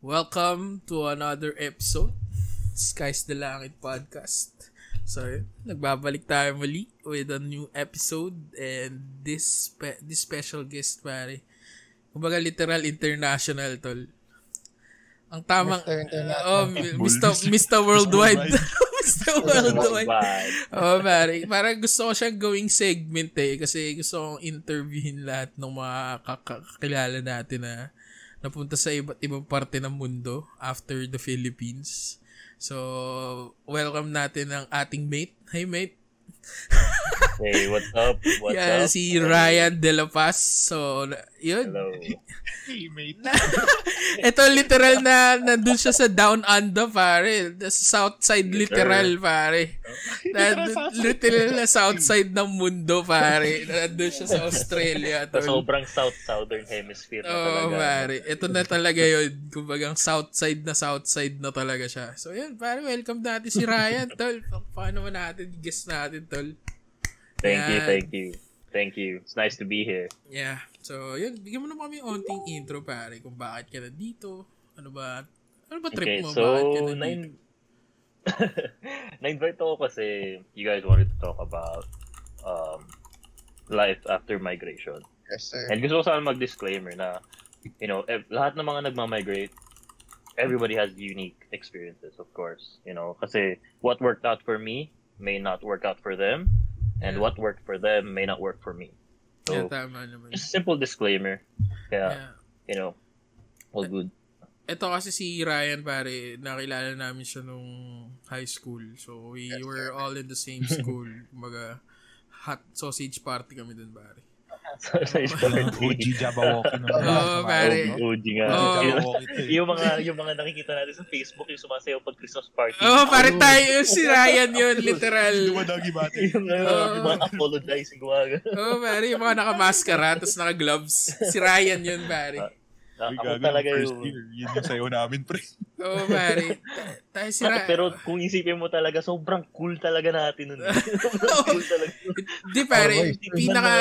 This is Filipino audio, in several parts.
Welcome to another episode Skies the Langit Podcast. So, nagbabalik tayo muli with a new episode and this spe- this special guest pare. Kumbaga literal international tol. Ang tamang Mr. International. oh, Mr. Mr. Worldwide. Mr. Worldwide. Oh, pare. Parang gusto ko siyang gawing segment eh. Kasi gusto kong interviewin lahat ng mga kakilala natin na napunta sa iba't ibang parte ng mundo after the Philippines. So, welcome natin ang ating mate. Hi, mate. Hey, what's up? What's yeah, up? si Ryan De La Paz. So, yun. Hello. Hey, mate. Ito literal na nandun siya sa down under, pare. Sa south side literal, pare. Na, literal na south side ng mundo, pare. Nandun siya sa Australia. Sa tol. sobrang south southern hemisphere na Oo, talaga. pare. Ito na talaga yun. Kumbagang south side na south side na talaga siya. So, yun, pare. Welcome natin si Ryan, tol. Pa- Paano mo natin, guest natin, tol. Thank you, Yan. thank you. Thank you. It's nice to be here. Yeah. So, yun. Bigyan mo na kami onting intro, pare. Kung bakit ka nandito. Ano ba? Ano ba trip Okay, mo? so, bakit ka na- na-invite ako kasi you guys wanted to talk about um, life after migration. Yes, sir. And gusto ko sana mag-disclaimer na, you know, ev- lahat ng mga nagma-migrate, everybody has unique experiences, of course. You know, kasi what worked out for me may not work out for them, and Yeah. what worked for them may not work for me. yeah, So, tama naman. just a simple disclaimer. Kaya, Yeah. you know, all good. Ito kasi si Ryan, pare, nakilala namin siya nung high school. So, we Yes, were all in the same school. Kumbaga, hot sausage party kami dun, pare. OG Jabberwocky Oo, pare. OG nga. Oo. Yung- mga yung mga nakikita natin sa Facebook yung sumasayaw pag Christmas party. Oh, pare tayo, si Ryan yun, literal. Dumadagi bate. yung, Oo. yung mga apologizing waga. Oh, pare, yung mga naka-maskara, tapos naka-gloves. Si Ryan yun, pare. Uy, Ako gago, talaga first yung year. Yun yung sayo namin, pre. Oh, pare. Ta- Tayo si Ryan. Pero kung isipin mo talaga, sobrang cool talaga natin nun. sobrang cool talaga. Di, pare, Oh, pinaka...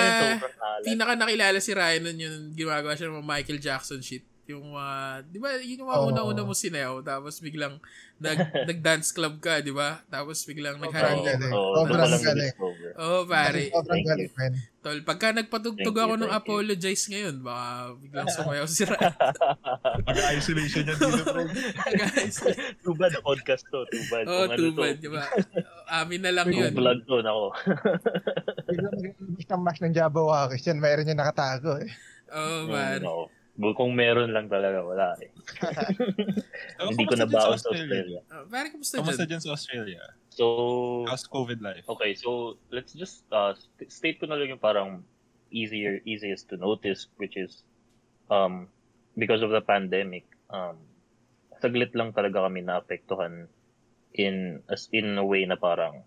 Pinaka nakilala si Ryan nun yung ginagawa siya ng mga Michael Jackson shit. Yung mga, di ba, yun yung Oo. una-una mo sinayaw, tapos biglang nag, nag-dance club ka, di ba? Tapos biglang Sobrang naghahangi. galing. Oo, Sobrang galing. Oh, pare. Sobrang galing, man. Tol, pagka nagpatugtog Thank you, ako ng thank you. apologize ngayon, baka biglang sumayaw si Ryan. Mag-isolation yan dito. Guys. Too bad podcast to. Too bad. Oh, Kung too ano bad, di ba? Amin na lang yun. vlog to, nako. Biglang mag-iibig ng mask ng Jabberwocky. Yan, mayroon yung nakatago eh. Oh, man. No. Kung meron lang talaga, wala eh. So, Hindi ko kamusta na dyan baon sa sa Australia. Oh, pare, kamusta Kamusta dyan? dyan sa Australia? So, How's COVID life? Okay, so let's just uh, st- state ko na lang yung parang easier, easiest to notice, which is um, because of the pandemic, um, saglit lang talaga kami naapektuhan in as in a way na parang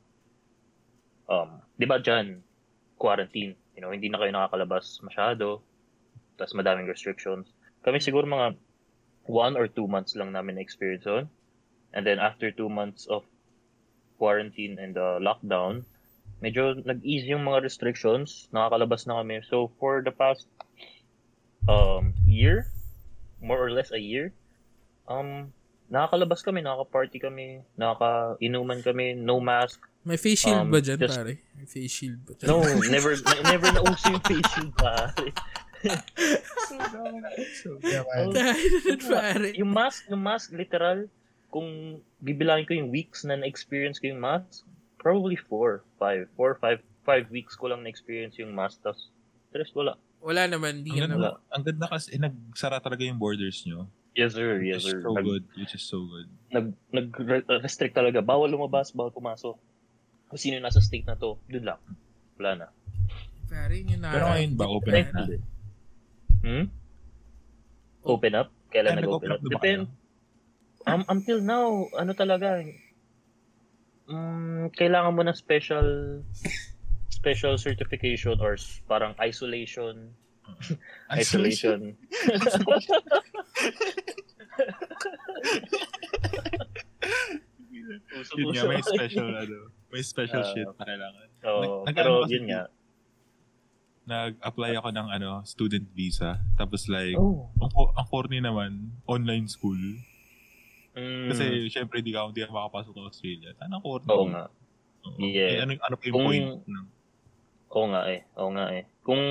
um, 'di ba diyan quarantine, you know, hindi na kayo nakakalabas masyado, tas madaming restrictions. Kami siguro mga one or two months lang namin na-experience yun. And then after two months of quarantine and the lockdown, medyo nag-ease yung mga restrictions, nakakalabas na kami. So for the past um year, more or less a year, um nakakalabas kami, nakaka-party kami, nakaka-inuman kami, no mask. May face shield Um, ba dyan, just- pare? May face shield ba dyan? No, never never na uso yung face shield pare. Yeah, man. Dahil, pare. Yung mask, yung mask literal, kung bibilangin ko yung weeks na na-experience ko yung mask, probably four, five, four, five, five weeks ko lang na-experience yung mask, tapos the rest wala. Wala naman, hindi Ang ka ganda, naman. ang ganda kasi, eh, nagsara talaga yung borders nyo. Yes sir, Which yes is sir. so Nag, good. Which is so good. nag, nag-restrict talaga. Bawal lumabas, bawal pumasok. Kung sino yung nasa state na to, dun lang. Wala na. Pare, yun na. Pero ngayon ba, open na? Hmm? Open up? Kailan nag-open up? up Depend. Um, until now, ano talaga, um, kailangan mo ng special special certification or parang isolation isolation Yun nga, may special, ano, may special Ah. shit na kailangan. Oo, Nag- nag- pero ano yun nga nag-apply ako ng ano, student visa. Tapos like, Oh. ang, ang corny naman, online school. Mm, Kasi syempre di ka, hindi ka makapasok sa Australia. Tanang corny. oo nga. Oo. Yeah. Eh, ano, ano pa yung Kung- point? ng Oo nga eh. Oo nga eh. Kung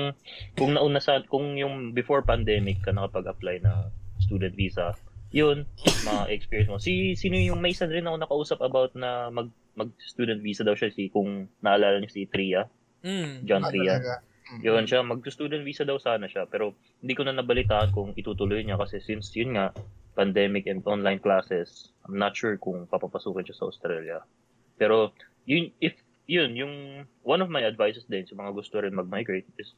kung nauna sa kung yung before pandemic ka nakapag-apply ng student visa, yun, mga experience mo. Si sino yung may isa rin ako nakausap about na mag mag student visa daw siya si kung naalala niyo si Tria, Mm. John Ah, Talaga. Yun siya, mag-student visa daw sana siya. Pero hindi ko na nabalitaan kung itutuloy niya kasi since yun nga, pandemic and online classes, I'm not sure kung papapasukin siya sa Australia. Pero yun, if yun, yung one of my advices din sa mga gusto rin mag-migrate is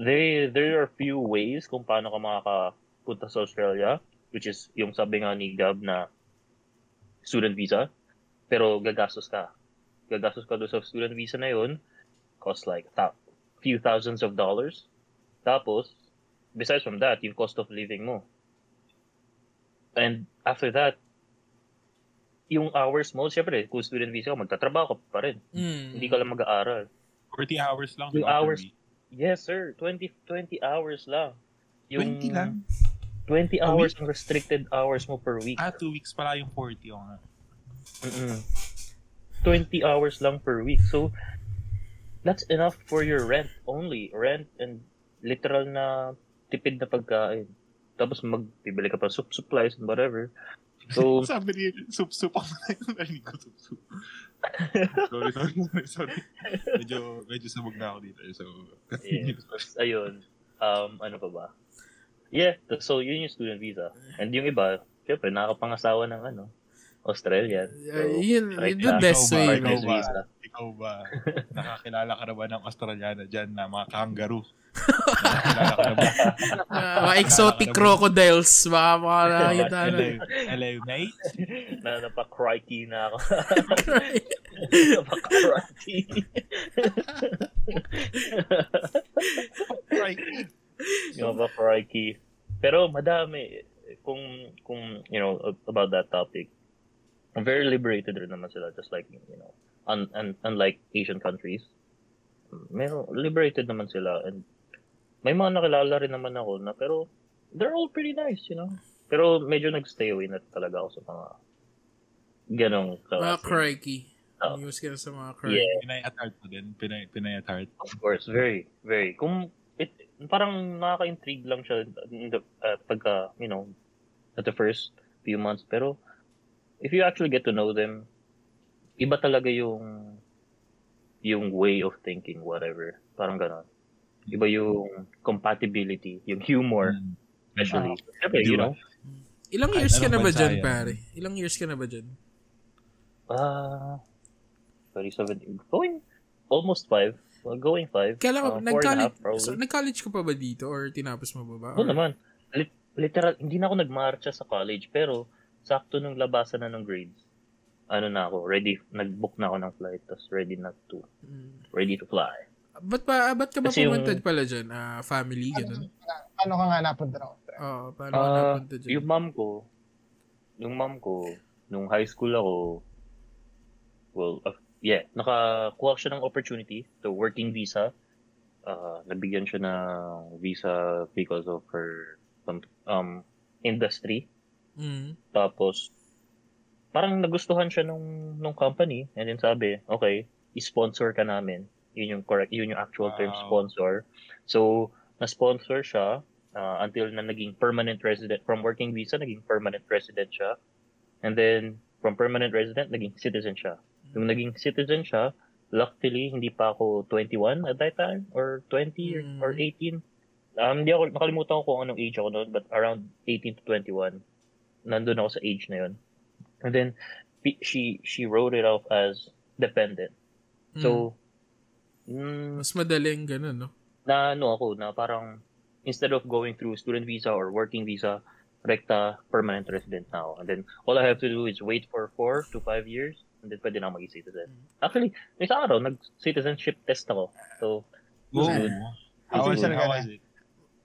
there, there are few ways kung paano ka makakapunta sa Australia, which is yung sabi nga ni Gab na student visa, pero gagastos ka. Gagastos ka doon sa student visa na yun, cost like few thousands of dollars. Tapos, besides from that, yung cost of living mo. And after that, yung hours mo, syempre, kung student visa ka, magtatrabaho ka pa rin. Mm. Hindi ka lang mag-aaral. 40 hours lang. Yung hours-? Yes, sir. 20, 20 hours lang. 20 lang? 20 A hours ang restricted hours mo per week. Ah, 2 weeks pala yung 40. Oh, nga. Mm-mm. 20 hours lang per week. So, that's enough for your rent only. Rent and literal na tipid na pagkain. Tapos magbibili ka pa soup supplies and whatever. So, Sabi ni sup-sup ako na yung narinig ko sup-sup. sorry, sorry, sorry, sorry. Medyo, medyo sabog na ako dito. eh, So, continue. ayun. Um, ano pa ba? Yeah, so yun yung student visa. And yung iba, syempre, nakakapangasawa ng ano, Australian. So, Uh, yun, right yun the best Ikaw ba? way, Ikaw ba? visa. Ikaw ba? Nakakilala ka na ba ng Australiana dyan na mga kangaroo? Nakakilala ka na ba? Uh, mga exotic crocodiles. Baka makakita na. Hello, hello, mate. na napakrikey na ako. napakrikey. Right. napakrikey. Pero madami. Kung, kung, you know, about that topic, very liberated rin naman sila. Just like, you know, un, un, unlike Asian countries. Meron, liberated naman sila. And may mga nakilala rin naman ako na, pero they're all pretty nice, you know. Pero medyo nag-stay away na talaga ako sa mga ganong Mga klase. crikey. Oh. News ka sa mga crikey. Yeah. Pinay at heart mo din. Pinay, pinay at heart. Of course, very, very. Kung it, parang nakaka-intrigue lang siya in the, uh, pagka, you know, at the first few months. Pero, if you actually get to know them, iba talaga yung yung way of thinking, whatever. Parang ganon. Iba yung compatibility, yung humor, Mm. especially. Siyempre, you know, Ilang years ka na ba dyan, yan. pare? Ilang years ka na ba dyan? ah, 37, going almost five. Well, going five. Kailan ka, Uh, nag-college, so, nag-college ka pa ba dito or tinapos mo ba ba? Oo naman. Lit- literal, hindi na ako nagmarcha sa college, pero sakto nung labasan na ng grades, ano na ako, ready, nag-book na ako ng flight, tapos ready na to, Mm. ready to fly. Ba't, ba, ba't ka ba Kasi yung- pumunta pala dyan? Ah, family, ganun? Ano ka nga napunta Australia? Oo, paano ka Ah, napunta dyan? yung mom ko, yung mom ko, nung high school ako, well, uh, yeah, nakakuha siya ng opportunity, the working visa. Uh, nabigyan siya ng visa because of her um, industry. Mm. Tapos, parang nagustuhan siya nung, nung company. And then sabi, okay, i-sponsor ka namin. Yun yung correct, yun yung actual term Wow. sponsor. So, na-sponsor siya uh, until na naging permanent resident. From working visa, naging permanent resident siya. And then, from permanent resident, naging citizen siya. Nung naging citizen siya, luckily, hindi pa ako 21 at that time, or 20 Mm. or 18. Um, hindi ako, nakalimutan ko kung anong age ako noon, but around 18 to 21. Nandun ako sa age na yun. And then, she, she wrote it off as dependent. So, mm, Mas madaling ganun, no? na ano ako, na parang, instead of going through student visa or working visa, recta permanent resident na ako. And then, all I have to do is wait for 4 to 5 years, and then pwede na ako maging citizen. Actually, may isang araw, nag-citizenship test ako. So. Good. How Good. was it? How was it?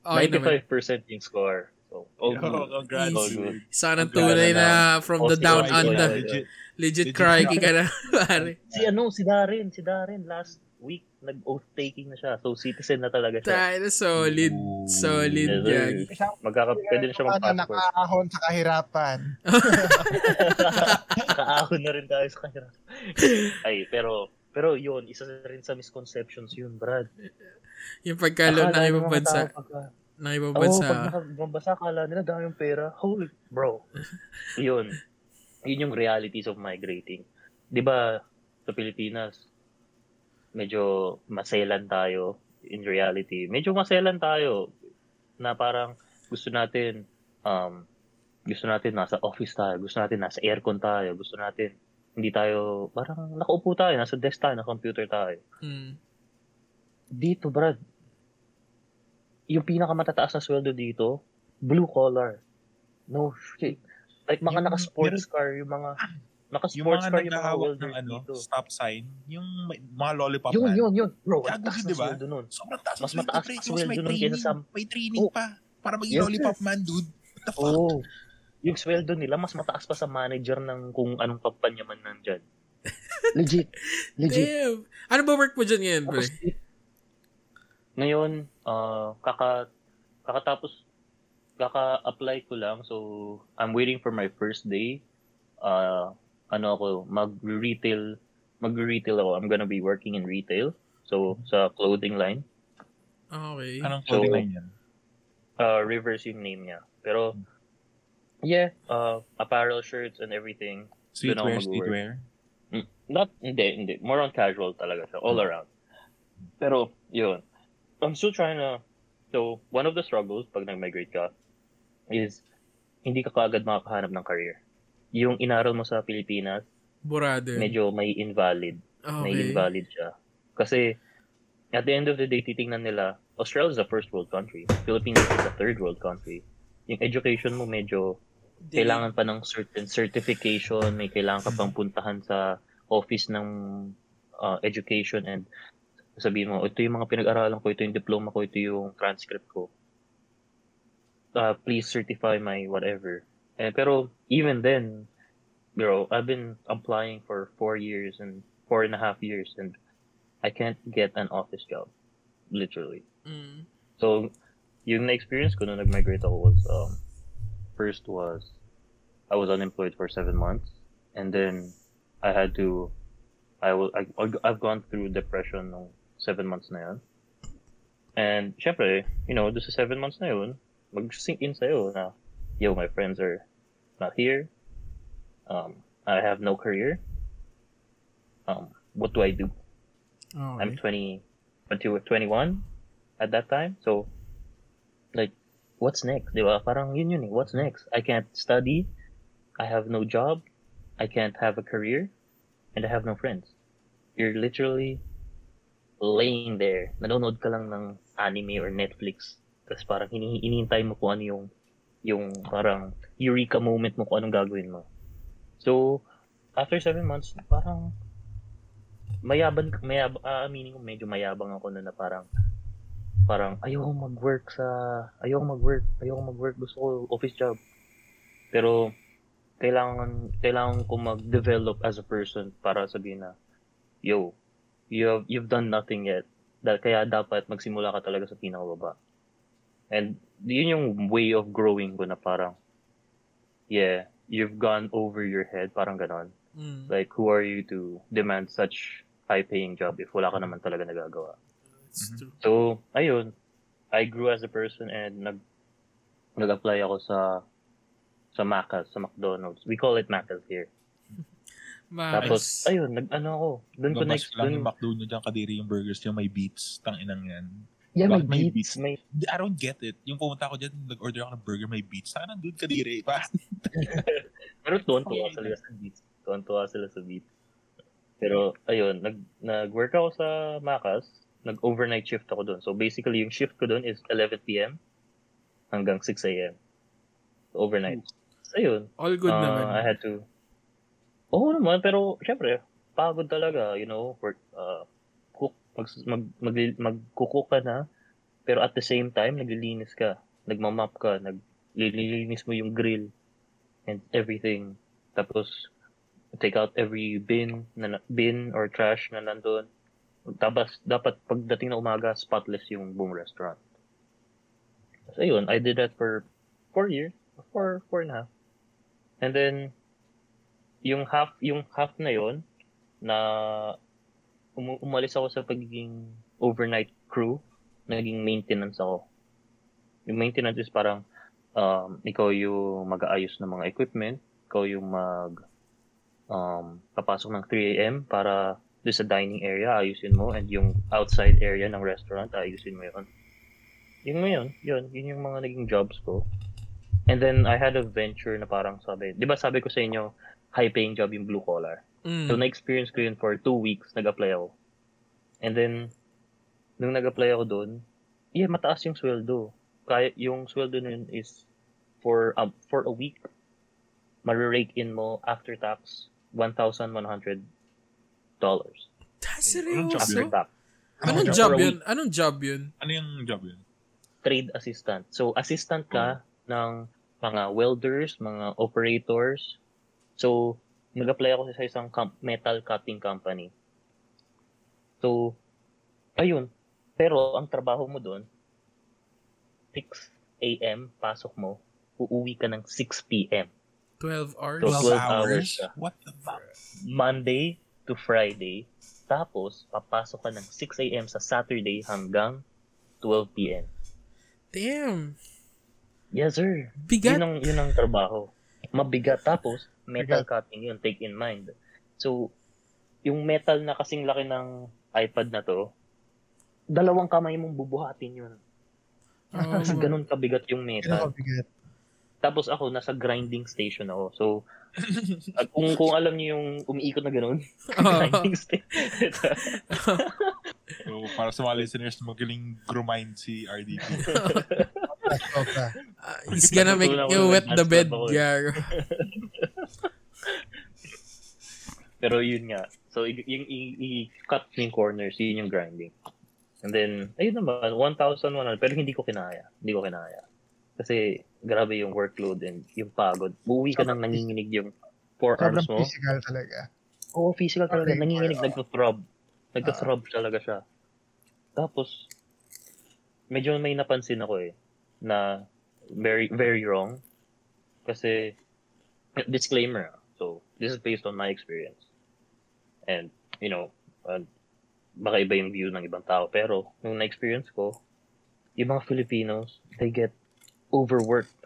95% yung score. So, all Yo, good. congrats. All good. Isa ng Congrats tunay na. na from the Austin, down under. Legit Legit crikey ka na, pare. Si ano, si Darren, si Darren, last week, nag-oath taking na siya. So, citizen na talaga siya. Tayo na solid. Ooh. Solid Yes, yan. Magkaka, pwede na siya mag-passport. nakaahon sa kahirapan. Kaahon na rin tayo sa kanya. Ay, pero, pero yun, isa rin sa misconceptions yun, Brad. Yung pagkalo ng ibang bansa. tao pagka- Ng ibang Oo, bansa. pag naka- ibang bansa, akala nila dami yung pera. Holy, bro. yun. Yun yung realities of migrating. Di ba, sa Pilipinas, medyo maselan tayo in reality. Medyo maselan tayo na parang gusto natin um, gusto natin nasa office tayo, gusto natin nasa aircon tayo, gusto natin hindi tayo, parang nakaupo tayo, nasa desk tayo, na computer tayo. Mm. Dito, Brad, yung pinakamatataas na sweldo dito, blue collar. No shit. Like mga Yung- naka-sports meron- car, yung mga Yung naka-sports mga car, yung mga welders ng ano, dito. stop sign, yung may- mga lollipop Yun, man. yun, yun. Bro, ang taas na di ba? sweldo nun. Sobrang taas Mas mataas Tapos sweldo nun training. kaysa sa- May training Oh. pa. Para maging Yes, lollipop man, dude. What the fuck? Oh, yung sweldo nila, mas mataas pa sa manager ng kung anong kampanya man nandyan. Legit. Legit. Damn. Ano ba work mo dyan ngayon, pre? Tapos, ngayon, ah, kaka, kakatapos, kaka-apply ko lang. So, I'm waiting for my first day. Uh, ano ako, mag-retail, mag-retail ako. I'm gonna be working in retail. So, sa clothing line. Okay. Anong So, clothing line yan? Uh, Rivers yung name niya. Pero, yeah, uh, apparel, shirts, and everything. Streetwear, streetwear. Not, hindi, hindi. More on casual talaga siya, all around. Pero, yun. I'm still trying to, so, one of the struggles pag nag-migrate ka is, hindi ka kaagad makakahanap ng career. Yung inaral mo sa Pilipinas, Burado. medyo may invalid. May Okay. invalid siya. Kasi, at the end of the day, titingnan nila, Australia is a first world country. Philippines is a third world country. Yung education mo medyo kailangan pa ng certain certification, may kailangan ka pang puntahan sa office ng uh, education and sabihin mo, ito yung mga pinag-aralan ko, ito yung diploma ko, ito yung transcript ko. Uh, please certify my whatever. Eh, pero even then, bro, I've been applying for four years and four and a half years and I can't get an office job. Literally. Mm. So, yung na-experience ko nung nag-migrate ako was, um, first was, I was unemployed for seven months. And then, I had to, I will, I, I've gone through depression nung seven months na yun. And, syempre, you know, doon sa seven months na yun, mag-sink in sa'yo na, yo, my friends are not here. Um, I have no career. Um, what do I do? I'm Okay. 20, 20 21 at that time. So, like, what's next? Di ba? Parang yun yun eh. What's next? I can't study. I have no job. I can't have a career. And I have no friends. You're literally laying there. Nanonood ka lang ng anime or Netflix. Tapos parang hini hinihintay mo kung ano yung yung parang eureka moment mo kung anong gagawin mo. So, after seven months, parang mayabang mayab aaminin ko medyo mayabang ako na, na parang parang ayoko mag-work sa ayoko mag-work ayoko mag-work gusto ko office job pero kailangan kailangan ko mag-develop as a person para sabihin na yo you you've done nothing yet dahil kaya dapat magsimula ka talaga sa pinakababa and yun yung way of growing ko na parang yeah you've gone over your head parang ganon Mm. Like, who are you to demand such high-paying job if wala ka naman talaga nagagawa? It's true. So, ayun. I grew as a person and nag nag-apply ako sa sa Macas, sa McDonald's. We call it Macas here. Tapos, Mas, ayun, nag ano ako. Doon ko next, lang yung doon. McDo nyo dyan, kadiri yung burgers nyo, may beats, tang inang yan. Yeah, may Bakit may beats, may, I don't get it. Yung pumunta ako dyan, nag-order ako ng burger, may beats. Sana dude, kadiri. Pa? pero tuwan-tuwa sila sa beats. Tuwan-tuwa sila sa beats. Pero, ayun, nag, nag-work ako sa Macas. Nag-overnight shift ako doon. So, basically, yung shift ko doon is 11 p.m. hanggang 6 a.m. So, overnight. So, ayun. all good Uh, naman. I had to. Oo naman, pero syempre, pagod talaga, you know, work, uh, cook, mag, mag, mag, magkukook ka na, pero at the same time, naglilinis ka, nagmamap ka, naglilinis mo yung grill, and everything. Tapos, take out every bin, na, bin or trash na nandun. Tapos, dapat pagdating na umaga, spotless yung buong restaurant. So, ayun, I did that for four years. Four, four and a half. And then, yung half, yung half na yon na um, umalis ako sa pagiging overnight crew, naging maintenance ako. Yung maintenance is parang, um, ikaw yung mag-aayos ng mga equipment, ikaw yung mag, um, papasok ng 3 a.m. para doon sa dining area, ayusin mo, and yung outside area ng restaurant, ayusin mo yun. Yun ngayon, yun, yun yung mga naging jobs ko. And then, I had a venture na parang sabi, di ba sabi ko sa inyo, high-paying job yung blue collar. Mm. So, na-experience ko yun for two weeks, nag-apply ako. And then, nung nag-apply ako doon, yeah, mataas yung sweldo. Kaya, yung sweldo nun is for, um, for a week, marirake in mo after tax, $1,100 dollars. Ah, Anong job After seryoso? tax. Anong For job a yun? Anong job yun? Ano yung job yun? Trade assistant. So, assistant ka ng mga welders, mga operators. So, nag-apply ako sa isang com- metal cutting company. So, ayun. Pero, ang trabaho mo doon, 6 a.m. pasok mo, uuwi ka ng 6 p.m. 12 hours? So, 12 12 hours hours? ka. What the fuck? Monday to Friday. Tapos, papasok ka ng 6 a.m. sa Saturday hanggang 12 p.m. Damn. Yes, sir. Bigat. Yun ang, yun ang trabaho. Mabigat. Tapos, metal cutting yun. Take in mind. So, yung metal na kasing laki ng iPad na to, dalawang kamay mong bubuhatin yun. Oh. Kasi ganun kabigat yung metal. mabigat. Tapos ako, nasa grinding station ako. So, kung, kung alam niyo yung umiikot na ganun, grinding station. So, para sa mga listeners, magaling grind si RDP. Sobra. Ah, he's gonna make you wet the bed. Garo. Pero yun nga. So, yung i-cut yung corners, yun yung grinding. And then, ayun naman, 1,100. Pero hindi ko kinaya. Hindi ko kinaya. Kasi, grabe yung workload and yung pagod. Buwi ka nang nanginginig yung Sobrang forearms mo. physical talaga. Oo, physical talaga. Okay, Nanginginig, oo. nagka-throb. Nagka-throb talaga siya. Tapos, medyo may napansin ako eh, na very, very wrong. Kasi, disclaimer, ah. so, this is based on my experience. And, you know, uh, baka iba yung view ng ibang tao. Pero, nung na-experience ko, yung mga Filipinos, they get overworked.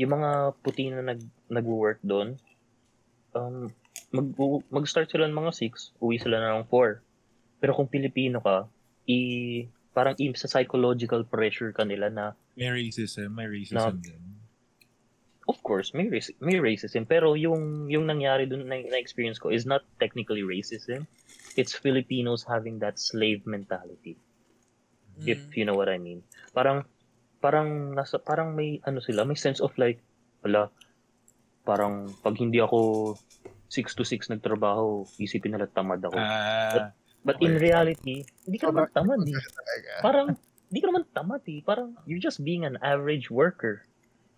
Yung mga puti na nag, nag-work doon, um, mag, mag-start sila ng mga 6, uwi sila na ng 4. Pero kung Pilipino ka, i, parang i, sa psychological pressure ka nila na, May racism, may racism din. Of course, may, raci- may racism. Pero yung, yung nangyari dun na, na-experience ko is not technically racism. It's Filipinos having that slave mentality. if Mm. you know what I mean. Parang parang nasa parang may ano sila, may sense of like wala parang pag hindi ako 6 to 6 nagtrabaho, isipin nila tamad ako. Ah, But in okay. reality, hindi ka naman tamad eh. Parang hindi ka naman tamad eh. Parang you're just being an average worker.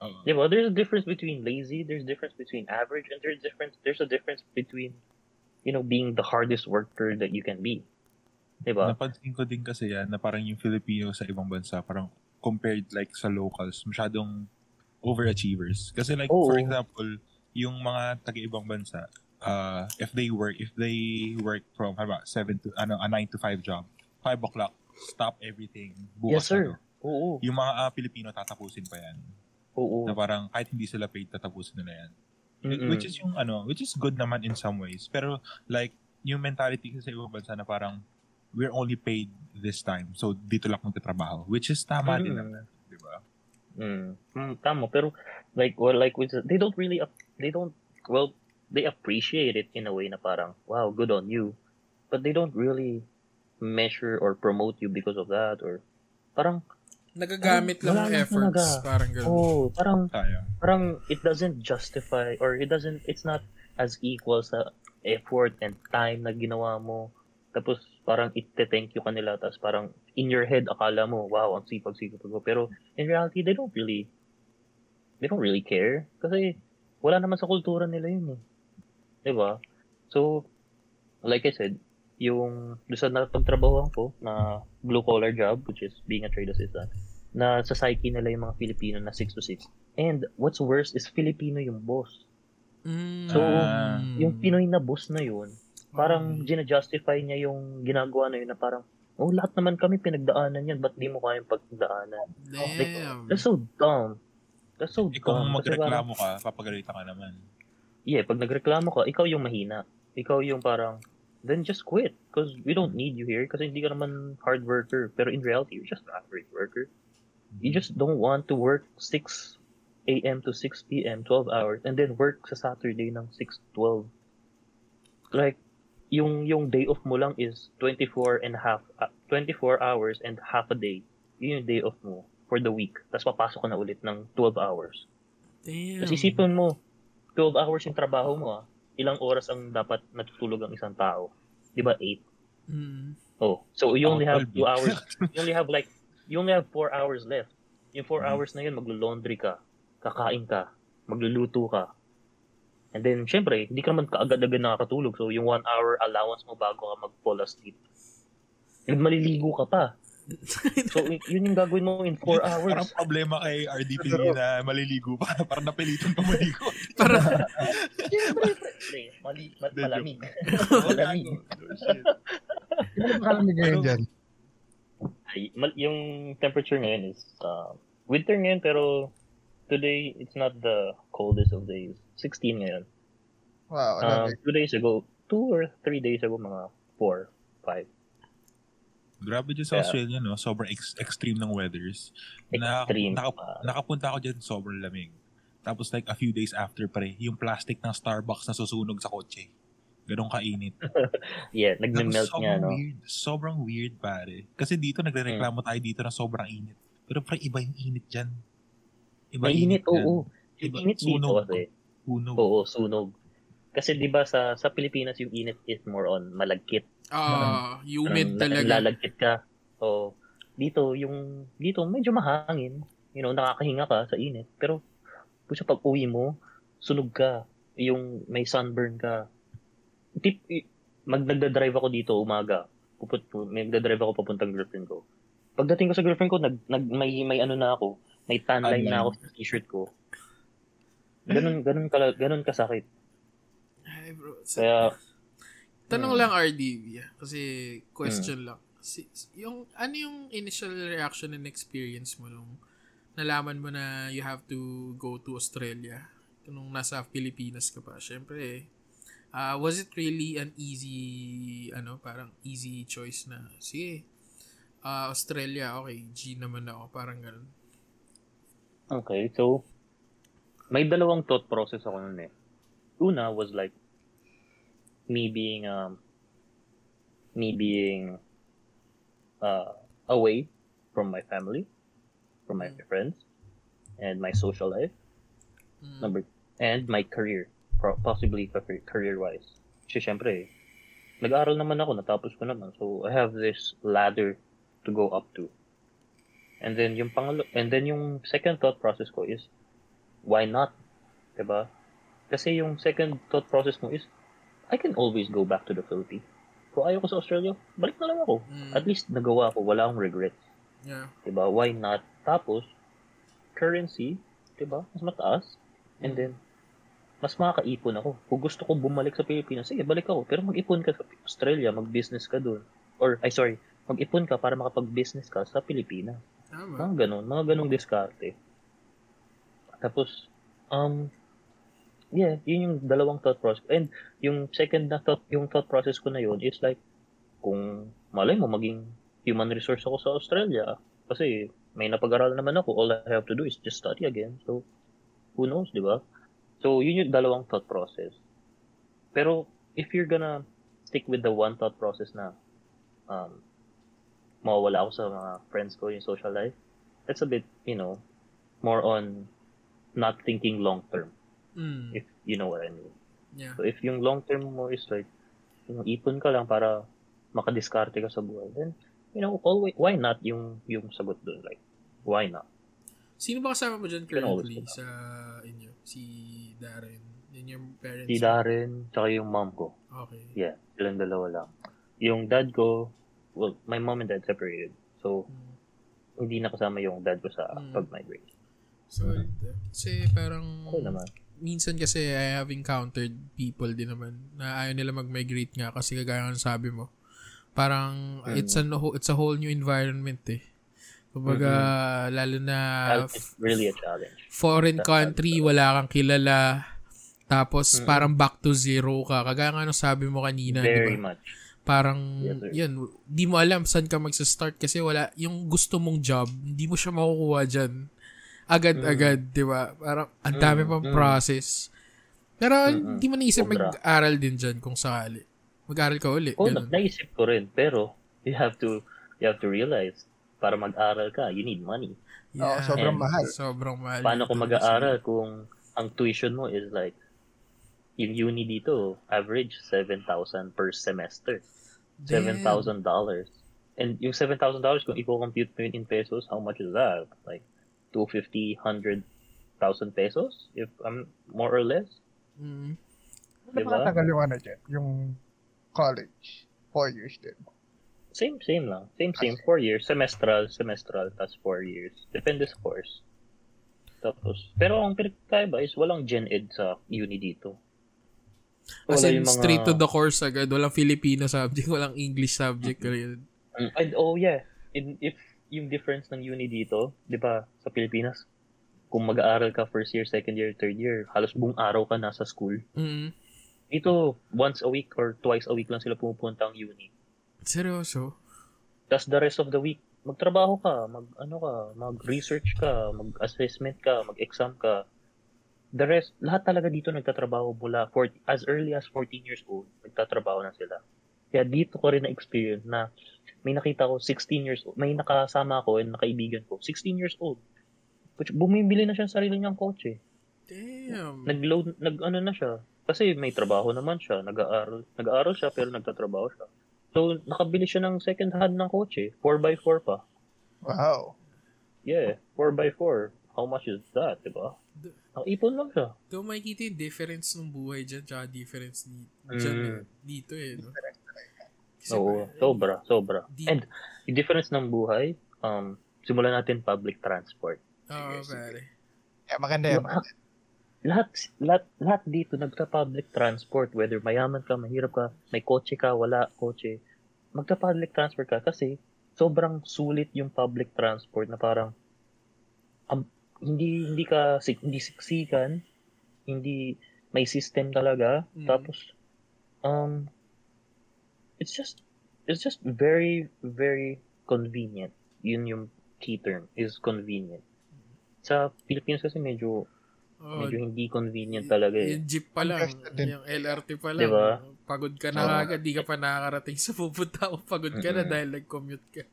Oo. Di ba? There's a difference between lazy, there's a difference between average, and there's difference there's a difference between you know being the hardest worker that you can be. Di ba? Napansin ko din kasi yan na parang yung Filipino sa ibang bansa, parang compared like sa locals, masyadong overachievers. Kasi like, Oo. for example, yung mga taga-ibang bansa, uh, if they work, if they work from, ba, 7 to, ano, a 9 to 5 job, 5 o'clock, stop everything, bukas Yes, sir. Oo. Yung mga ah, Pilipino tatapusin pa yan. Oo. Na parang kahit hindi sila paid, tatapusin nila yan. Mm-mm. Which is yung ano, which is good naman in some ways. Pero like, yung mentality kasi sa ibang bansa na parang, we're only paid this time. So, dito lang magtatrabaho. Which is tama din Mm. naman. Di ba? Mm. Mm, tama pero like well like with they don't really they don't well they appreciate it in a way na parang wow good on you but they don't really measure or promote you because of that or parang Nagagamit lang ng lang efforts. talaga. Parang ganun. oh parang Kaya. parang it doesn't justify or it doesn't it's not as equal sa effort and time na ginawa mo tapos parang ite-thank you kanila tapos parang in your head akala mo wow ang sipag-sipag ko pero in reality they don't really they don't really care kasi wala naman sa kultura nila yun eh 'di ba so like I said yung doon sa napagtrabahoan ko na blue collar job, which is being a trade assistant, na sa psyche nila yung mga Filipino na 6 to 6. And what's worse is Filipino yung boss. Mm. So, Ah. Yung Pinoy na boss na yun, parang Okay. gina-justify niya yung ginagawa na yun na parang, oh, lahat naman kami pinagdaanan yan, ba't di mo kayang pagdaanan? Like, Damn. that's so dumb. That's so kung dumb. Parang, magreklamo ka, papagalitan ka naman. yeah, pag nagreklamo ka, ikaw yung mahina. Ikaw yung parang, then just quit. Because we don't need you here. Kasi hindi ka naman hard worker. Pero in reality, you're just an average worker. You just don't want to work 6 a.m. to 6 p.m., 12 hours, and then work sa Saturday ng 6 to 12. Like, yung yung day off mo lang is 24 and a half, uh, 24 hours and half a day. Yun yung day off mo for the week. Tapos papasok ka na ulit ng 12 hours. Damn. Tapos isipin mo, 12 hours yung trabaho mo ah. Ilang oras ang dapat natutulog ang isang tao? Di ba 8? Mm. Oh, so you only have 12 2 hours. You only have like, you only have 4 hours left. Yung 4 Mhm. hours na yun, maglo-laundry ka, kakain ka, magluluto ka. And then, syempre, hindi ka naman kaagad-agad nakakatulog. So, yung 1 hour allowance mo bago ka mag-fall asleep. And maliligo ka pa. So, yun yung gagawin mo in 4 Parang hours. problema kay RDP na maliligo pa. Parang napilitan pa maligo. Para, Pre, mali, malamig. Malamig. Shit. Ano ba kalamig ngayon Pero- dyan? Yung temperature ngayon is uh, winter ngayon pero today it's not the coldest of days. 16 ngayon. Wow, Um, alamig. two days ago, two or three days ago, mga four, five. Grabe dyan sa Yeah. Australia, no? Sobrang ex- extreme ng weathers. Extreme. Naka- Uh, nakapunta ako dyan, sobrang lamig. Tapos like a few days after pare, yung plastic ng Starbucks na susunog sa kotse. Ganong kainit. yeah, nagme-melt nga, no? weird. Sobrang weird, pare. Kasi dito, nagre-reklamo tayo dito na sobrang init. Pero pre, iba yung init dyan. Iba Mainit, oo. Iba, Init dito sunog. kasi. Sunog. Oo, sunog. Kasi di ba sa sa Pilipinas yung init is more on malagkit. ah, humid Parang talaga. Lalagkit ka. So, dito, yung, dito, medyo mahangin. You know, nakakahinga ka sa init. Pero, puso pag uwi mo, sunog ka. Yung may sunburn ka. Tip, i- mag nagda-drive ako dito umaga. Puput, may nagda-drive ako papuntang girlfriend ko. Pagdating ko sa girlfriend ko, nag, nag, may, may ano na ako. May tan line na ako sa t-shirt ko. Ganun, ganun, ka, ganun kasakit. Ay, bro. Kaya, Tanong Hmm. lang RDV, ah, kasi question lang. Si, yung, ano yung initial reaction and experience mo nung nalaman mo na you have to go to Australia nung nasa Pilipinas ka pa? Siyempre, ah was it really an easy, ano, parang easy choice na, sige, ah, Australia, okay, G naman ako, parang ganun. Okay, so may dalawang thought process ako nun eh. Una was like me being um me being uh away from my family, from my Mm. friends, and my social life. Mm. Number and my career, possibly career wise. Kasi syempre, nag-aaral naman ako, natapos ko naman. So I have this ladder to go up to. And then yung pangalo, and then yung second thought process ko is why not? 'Di ba? Kasi yung second thought process mo is I can always go back to the Philippines. Kung ayaw ko sa Australia, balik na lang ako. Mm. At least nagawa ko, wala akong regrets. Yeah. 'di ba? Why not? Tapos currency, 'di ba? Mas mataas. And then mas makakaipon ako. Kung gusto ko bumalik sa Pilipinas, sige, balik ako. Pero mag-ipon ka sa Australia, mag-business ka doon. Or, ay sorry, mag-ipon ka para makapag-business ka sa Pilipinas. Tama. Mga ganun, mga ganung diskarte. Tapos, um, yeah, yun yung dalawang thought process. And yung second na thought, yung thought process ko na yun is like, kung malay mo maging human resource ako sa Australia, kasi may napag-aralan naman ako, all I have to do is just study again. So, who knows, di ba? So, yun yung dalawang thought process. Pero, if you're gonna stick with the one thought process na um, mawawala ako sa mga friends ko yung social life, that's a bit, you know, more on not thinking long term, Mm. if you know what I mean. Yeah. So, if yung long term mo is like, yung ipon ka lang para makadiskarte ka sa buhay, then, you know, always, why not yung, yung sagot doon? Like, why not? Sino ba kasama mo dyan currently sa inyo? Si Darren? Yun yung parents? Si Darren, tsaka yung mom ko. Okay. Yeah, silang dalawa lang. yung dad ko, well, my mom and dad separated. So, Mm. hindi nakasama yung dad ko sa Mm. pag-migrate. So, kasi parang, Okay naman. minsan kasi I have encountered people din naman na ayaw nila mag-migrate nga kasi kagaya ng sabi mo. Parang, Mm. it's, a, it's a whole new environment eh. Kumbaga, lalo na It's really a challenge. Foreign country, wala kang kilala. Tapos, Mm-mm. parang back to zero ka. Kagaya nga nung sabi mo kanina, Very ba? much. Parang, Yes, sir. yun, di mo alam saan ka magsa-start kasi wala, yung gusto mong job, hindi mo siya makukuha dyan. Agad-agad, di ba? Parang, ang dami Mm, pang mm. process. Pero, Mm-mm. hindi mo naisip Sobra. mag-aral din dyan kung sakali. Mag-aral ka uli. Oo, ganun. na- naisip ko rin. Pero, you have to, you have to realize, para mag-aral ka, you need money. Oo, sobrang And- mahal. Sobrang mahal. Paano talaga mag-aaral kung ang tuition mo is like, yung uni dito, average 7,000 per semester. Damn. $7,000. And yung $7,000, kung i-compute mo yun in pesos, how much is that? Like, 250, 100,000 pesos? If I'm more or less? Mm. Ano Diba? ba katagal yung ano dyan? Yung college. Four years din. Same, same lang. Same, same. Four years. Semestral, semestral, tas four years. Depende sa course. Tapos, pero ang pinagkaiba is walang gen ed sa uni dito. As Wala in, yung mga- straight to the course agad. Walang Filipino subject, walang English subject. Mm-hmm. Mm, And oh yeah, in, if yung difference ng uni dito, 'di ba, sa Pilipinas, kung mag-aaral ka first year, second year, third year, halos buong araw ka nasa school. Mm. Dito, once a week or twice a week lang sila pumupunta ang uni. Seryoso? Tapos the rest of the week, magtrabaho ka, mag ano ka, mag-research ka, mag-assessment ka, mag-exam ka. The rest, lahat talaga dito nagtatrabaho mula 40, as early as 14 years old, nagtatrabaho na sila. Kaya dito ko rin na-experience na may nakita ko 16 years old, may nakasama ako and nakaibigan ko, 16 years old. Which, bumibili na siya ng sarili niyang kotse. Damn. Nag-load, nag-ano na siya. Kasi may trabaho naman siya, nag-aaral, nag-aaral siya pero nagtatrabaho siya. So, nakabili siya ng second hand ng kotse, 4x4 pa. Wow. Yeah, 4x4. How much is that, di ba? D- Nakipon lang siya. Doon makikita yung difference ng buhay dyan tsaka difference di, dyan, Mm. eh, dito eh. No? Kasi Oo, pa- sobra, sobra. Di- And, yung difference ng buhay, um, simulan natin public transport. Oo, Sige, sige. pare. Yeah, maganda yan. Lahat, lahat, lahat dito nagta-public transport, whether mayaman ka, mahirap ka, may kotse ka, wala kotse, magta-public transport ka kasi sobrang sulit yung public transport na parang um, hindi hindi ka hindi siksikan, hindi may system talaga, Mm. tapos um it's just it's just very very convenient. Yun yung key term is convenient. Sa Pilipinas kasi medyo Oo, medyo hindi convenient talaga eh. yung jeep pa lang, yung LRT pa lang. Diba? Pagod ka na Oo. agad, di ka pa nakakarating sa pupunta mo. Pagod ka na Mm-mm. dahil nag-commute ka.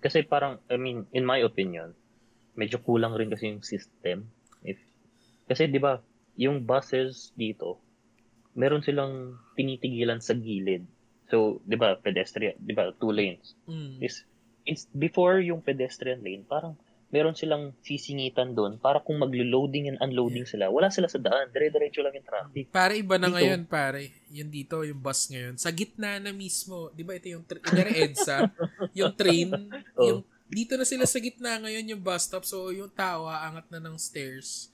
Kasi parang, I mean, in my opinion, medyo kulang rin kasi yung system. If, kasi di ba, yung buses dito, meron silang tinitigilan sa gilid. So, di ba, pedestrian, di ba, two lanes. Mm. Is, it's before yung pedestrian lane, parang meron silang sisingitan doon para kung maglo-loading and unloading sila, wala sila sa daan, dire-diretso lang yung traffic. Pare, iba na Dito. ngayon, pare. Yung dito, yung bus ngayon. Sa gitna na mismo, di ba ito yung, tra- EDSA, yung train, Oh. yung, dito na sila sa gitna ngayon yung bus stop. So, yung tao, aangat na ng stairs.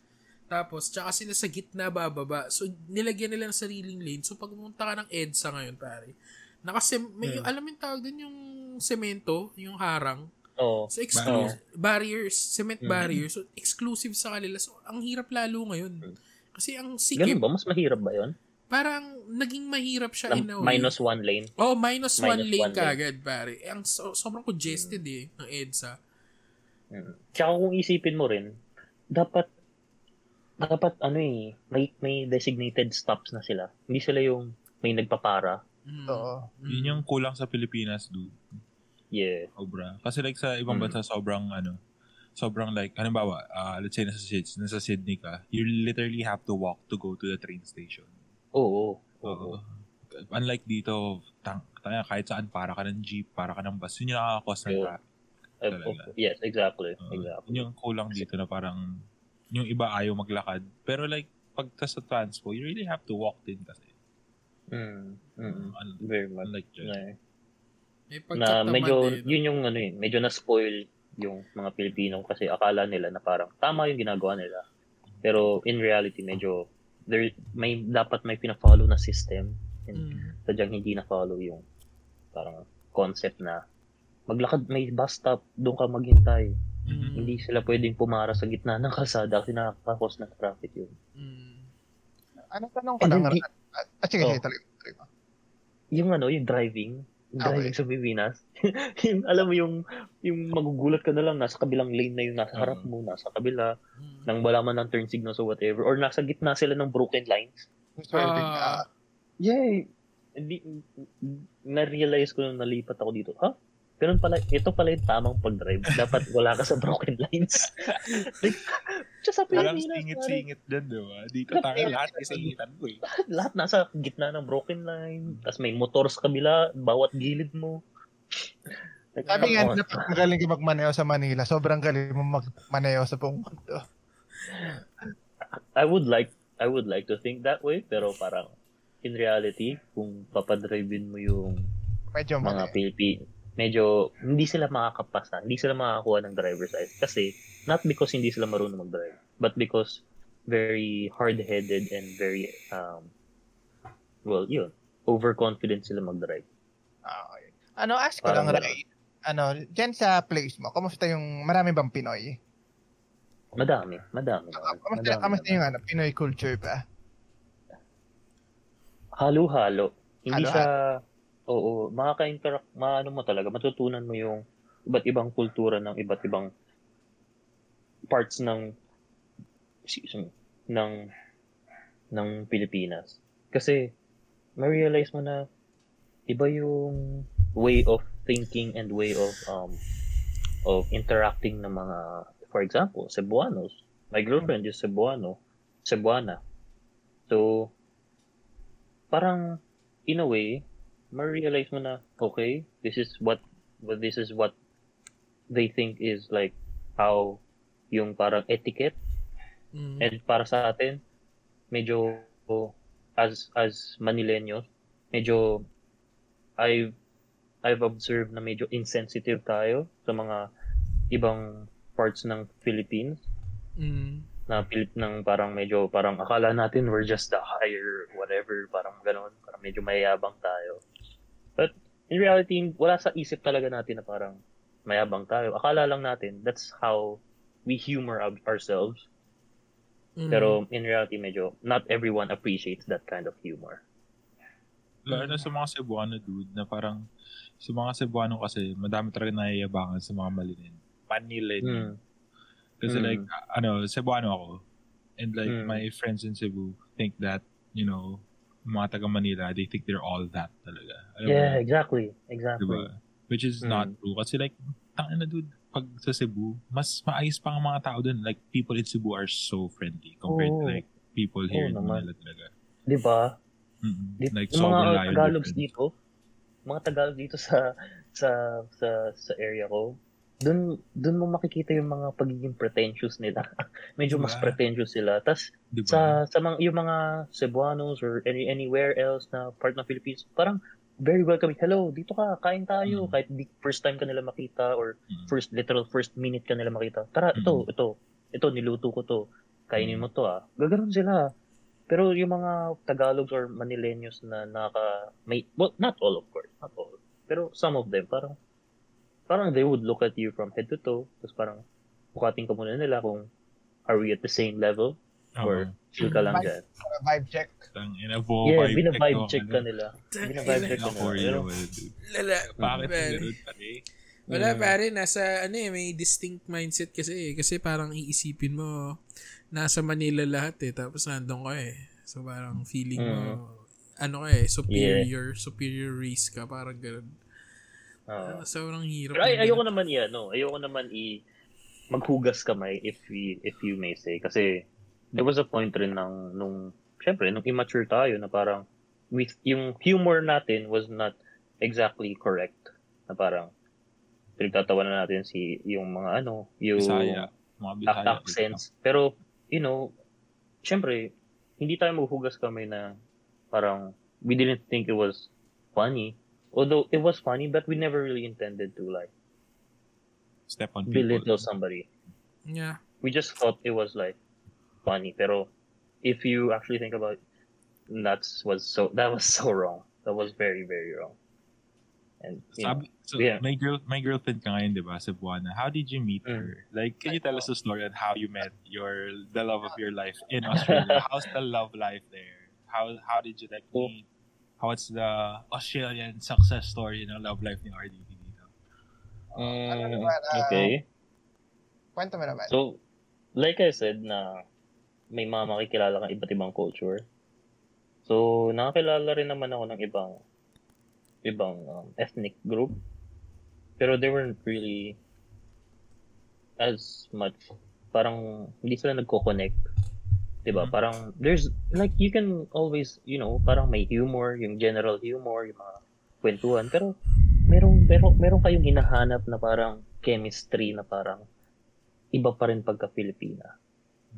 Tapos, tsaka sila sa gitna bababa. So, nilagyan nila ng sariling lane. So, pag pumunta ka ng EDSA ngayon, pare, nakasem, may, Hmm. alam yung tawag doon yung semento, yung harang. Oo. So, exclusive, barriers, cement Mm. barriers. So, exclusive sa kanila. So, ang hirap lalo ngayon. Mm. Kasi ang Ganun sikip, ba? Mas mahirap ba yun? parang naging mahirap siya Na in a way. minus one lane? Oh, minus, one minus lane one ka lane. agad, pare. Eh, ang so, sobrang congested eh, ng EDSA. Mm. Tsaka kung isipin mo rin, dapat dapat ano eh, may may designated stops na sila. Hindi sila yung may nagpapara. Mm. Oo. Mm. Yun yung kulang sa Pilipinas, dude. Yeah. Sobra. Kasi like sa ibang Mm. bansa, sobrang ano, sobrang like, halimbawa, uh, let's say nasa, nasa Sydney ka, you literally have to walk to go to the train station. Oo. Oo. Oo. Unlike dito, tang, tanga, kahit saan, para ka ng jeep, para ka ng bus, yun yung nakakakos ng Yeah. traffic. Oh, yes, exactly. Oo. Exactly. Yun yung kulang dito na parang, yung iba ayaw maglakad. Pero like, pag sa transpo, you really have to walk din kasi. Mm, mm, Un- very much. Unlike dyan. Na, May na medyo, eh, yun yung ano eh, medyo na-spoil yung mga Pilipino kasi akala nila na parang tama yung ginagawa nila. Pero in reality, medyo there may dapat may pina-follow na system and Mm. sadyang hindi na-follow yung parang concept na maglakad may bus stop, doon ka maghintay. Mm. Hindi sila pwedeng pumara sa gitna ng kalsada kasi nakakakos ng traffic yun. Mm. Ano tanong ko And lang? at sige, Oh. sige, tuloy mo. yung ano, yung driving, yung Okay. driving sa Pilipinas, yung, alam mo yung, yung magugulat ka na lang, nasa kabilang lane na yung nasa harap Oo. mo, nasa kabila, Mm. nang wala man ng turn signals or whatever, or nasa gitna sila ng broken lines. Swerving Ah. Yeah, hindi, na-realize ko nung nalipat ako dito, ha? Ganun pala, ito pala yung tamang pag-drive. Dapat wala ka sa broken lines. like, just sa Walang Pilipinas, pare. singit-singit dyan, di ba? Dito tayo lahat isingitan ko eh. lahat nasa gitna ng broken line, tapos may motor sa kabila, bawat gilid mo. Like, Sabi nga, magaling ka magmaneo sa Manila. Sobrang galing mo magmaneo sa buong mundo. I would like I would like to think that way, pero parang in reality, kung papadrivein mo yung Medyo mga. Pilipino, medyo hindi sila makakapasa, hindi sila makakuha ng driver's license kasi not because hindi sila marunong mag-drive, but because very hard-headed and very um well, yun, overconfident sila mag-drive. Ah, okay. Ano, ask ko lang, Parang Ray. Ano, dyan sa place mo, kamusta yung, marami bang Pinoy? Madami, madami. naman, Kamusta, madami kamusta yung ano, Pinoy culture ba? Halo-halo. Hindi Halo-halo. siya, oo, makaka-interact, maano mo talaga, matutunan mo yung iba't ibang kultura ng iba't ibang parts ng me, ng ng Pilipinas. Kasi ma-realize mo na iba yung way of thinking and way of um of interacting ng mga for example, Cebuanos. My girlfriend is Cebuano, Cebuana. So parang in a way, ma-realize mo na okay, this is what well, this is what they think is like how yung parang etiquette Mm. And para sa atin, medyo as as Manileños, medyo I've I've observed na medyo insensitive tayo sa mga ibang parts ng Philippines Mm. na Pilip ng parang medyo parang akala natin we're just the higher whatever parang gano'n parang medyo mayabang tayo in reality wala sa isip talaga natin na parang mayabang tayo akala lang natin that's how we humor our- ourselves Mm. pero in reality, medyo not everyone appreciates that kind of humor. Lalo na sa mga Cebuano, dude, na parang sa mga Cebuano kasi, madami talaga naiyabangan sa mga malinin. Manilin. Mm. Kasi Mm. like, ano, Cebuano ako. And like, Mm. my friends in Cebu think that, you know, mga taga Manila, they think they're all that talaga. Alam mo Yeah, yun? exactly. Exactly. Diba? Which is Mm. not true. Kasi like, tangin na dude, pag sa Cebu, mas maayos pa ang mga tao dun. Like, people in Cebu are so friendly compared to Oo. like, people here Oo in naman. Manila talaga. Di ba? Mm-mm. Di- Like, yung mga Tagalogs dito, mga Tagalog dito sa sa sa sa area ko, dun dun mo makikita yung mga pagiging pretentious nila. Medyo mas Diba? pretentious sila. Tas Diba? sa sa mga yung mga Cebuanos or any anywhere else na part ng Philippines, parang very welcoming. Hello, dito ka, kain tayo. Mm. Kahit di, first time ka nila makita or Mm. first literal first minute ka nila makita. Tara, ito, Mm. ito. Ito niluto ko to. Kainin Mm. mo to ah. Gaganon sila. Pero yung mga Tagalogs or Manileños na naka may well, not all of course, not all. Pero some of them parang parang they would look at you from head to toe. Tapos parang bukating ka muna nila kung are we at the same level or chill ka lang Vibe- dyan. Para vibe check. Tang ina Yeah, vibe bina-vibe check check ako, ka ano. nila. Bina-vibe check ka nila. Lala. Bakit ganun pare? Wala Yeah. pare, nasa ano eh, may distinct mindset kasi eh. Kasi parang iisipin mo, nasa Manila lahat eh, tapos nandun ka eh. So parang feeling mo, ano ka eh, superior, superior race ka, parang ganun. Ah. Ah, sobrang hirap. Pero ay, ayoko naman yan, no. Ayoko naman i maghugas kamay if we, if you may say kasi there was a point rin ng nung syempre nung immature tayo na parang with yung humor natin was not exactly correct na parang pinagtatawanan natin si yung mga ano yung Bisaya. Mga Bisaya. ac- accents pero you know syempre hindi tayo maghugas kamay na parang we didn't think it was funny. Although it was funny, but we never really intended to like Step on people. belittle somebody. Yeah. We just thought it was like funny. Pero if you actually think about it, that's was so that was so wrong. That was very very wrong. And you know, so Yeah. my girl, my girlfriend ka ngayon, di ba, sa Buana. How did you meet Mm. her? Like, can you tell us a story on how you met your the love of your life in Australia? How's the love life there? How how did you like meet? What's the Australian success story ng love life ni RDB dito? Ano naman, ah, okay. Kwento mo naman. So, like I said na may mga makikilala kang iba't ibang culture. So, nakakilala rin naman ako ng ibang ibang um, ethnic group. Pero they weren't really as much parang hindi sila nagko-connect. 'Di ba? Mhm. Parang there's like you can always, you know, parang may humor, yung general humor, yung mga kwentuhan, pero merong merong merong kayong hinahanap na parang chemistry na parang iba pa rin pagka Pilipina.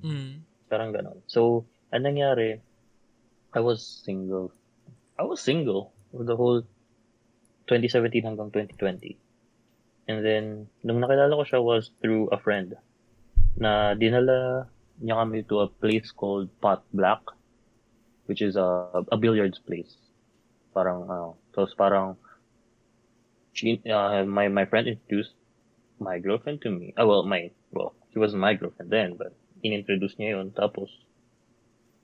Mm. Parang ganon. So, anong nangyari, I was single. I was single for the whole 2017 hanggang 2020. And then, nung nakilala ko siya was through a friend na dinala niya kami to a place called Pot Black, which is a, a billiards place. Parang, so it's parang, she, uh, my, my friend introduced my girlfriend to me. Ah, well, my, well, she wasn't my girlfriend then, but inintroduce niya yun. Tapos,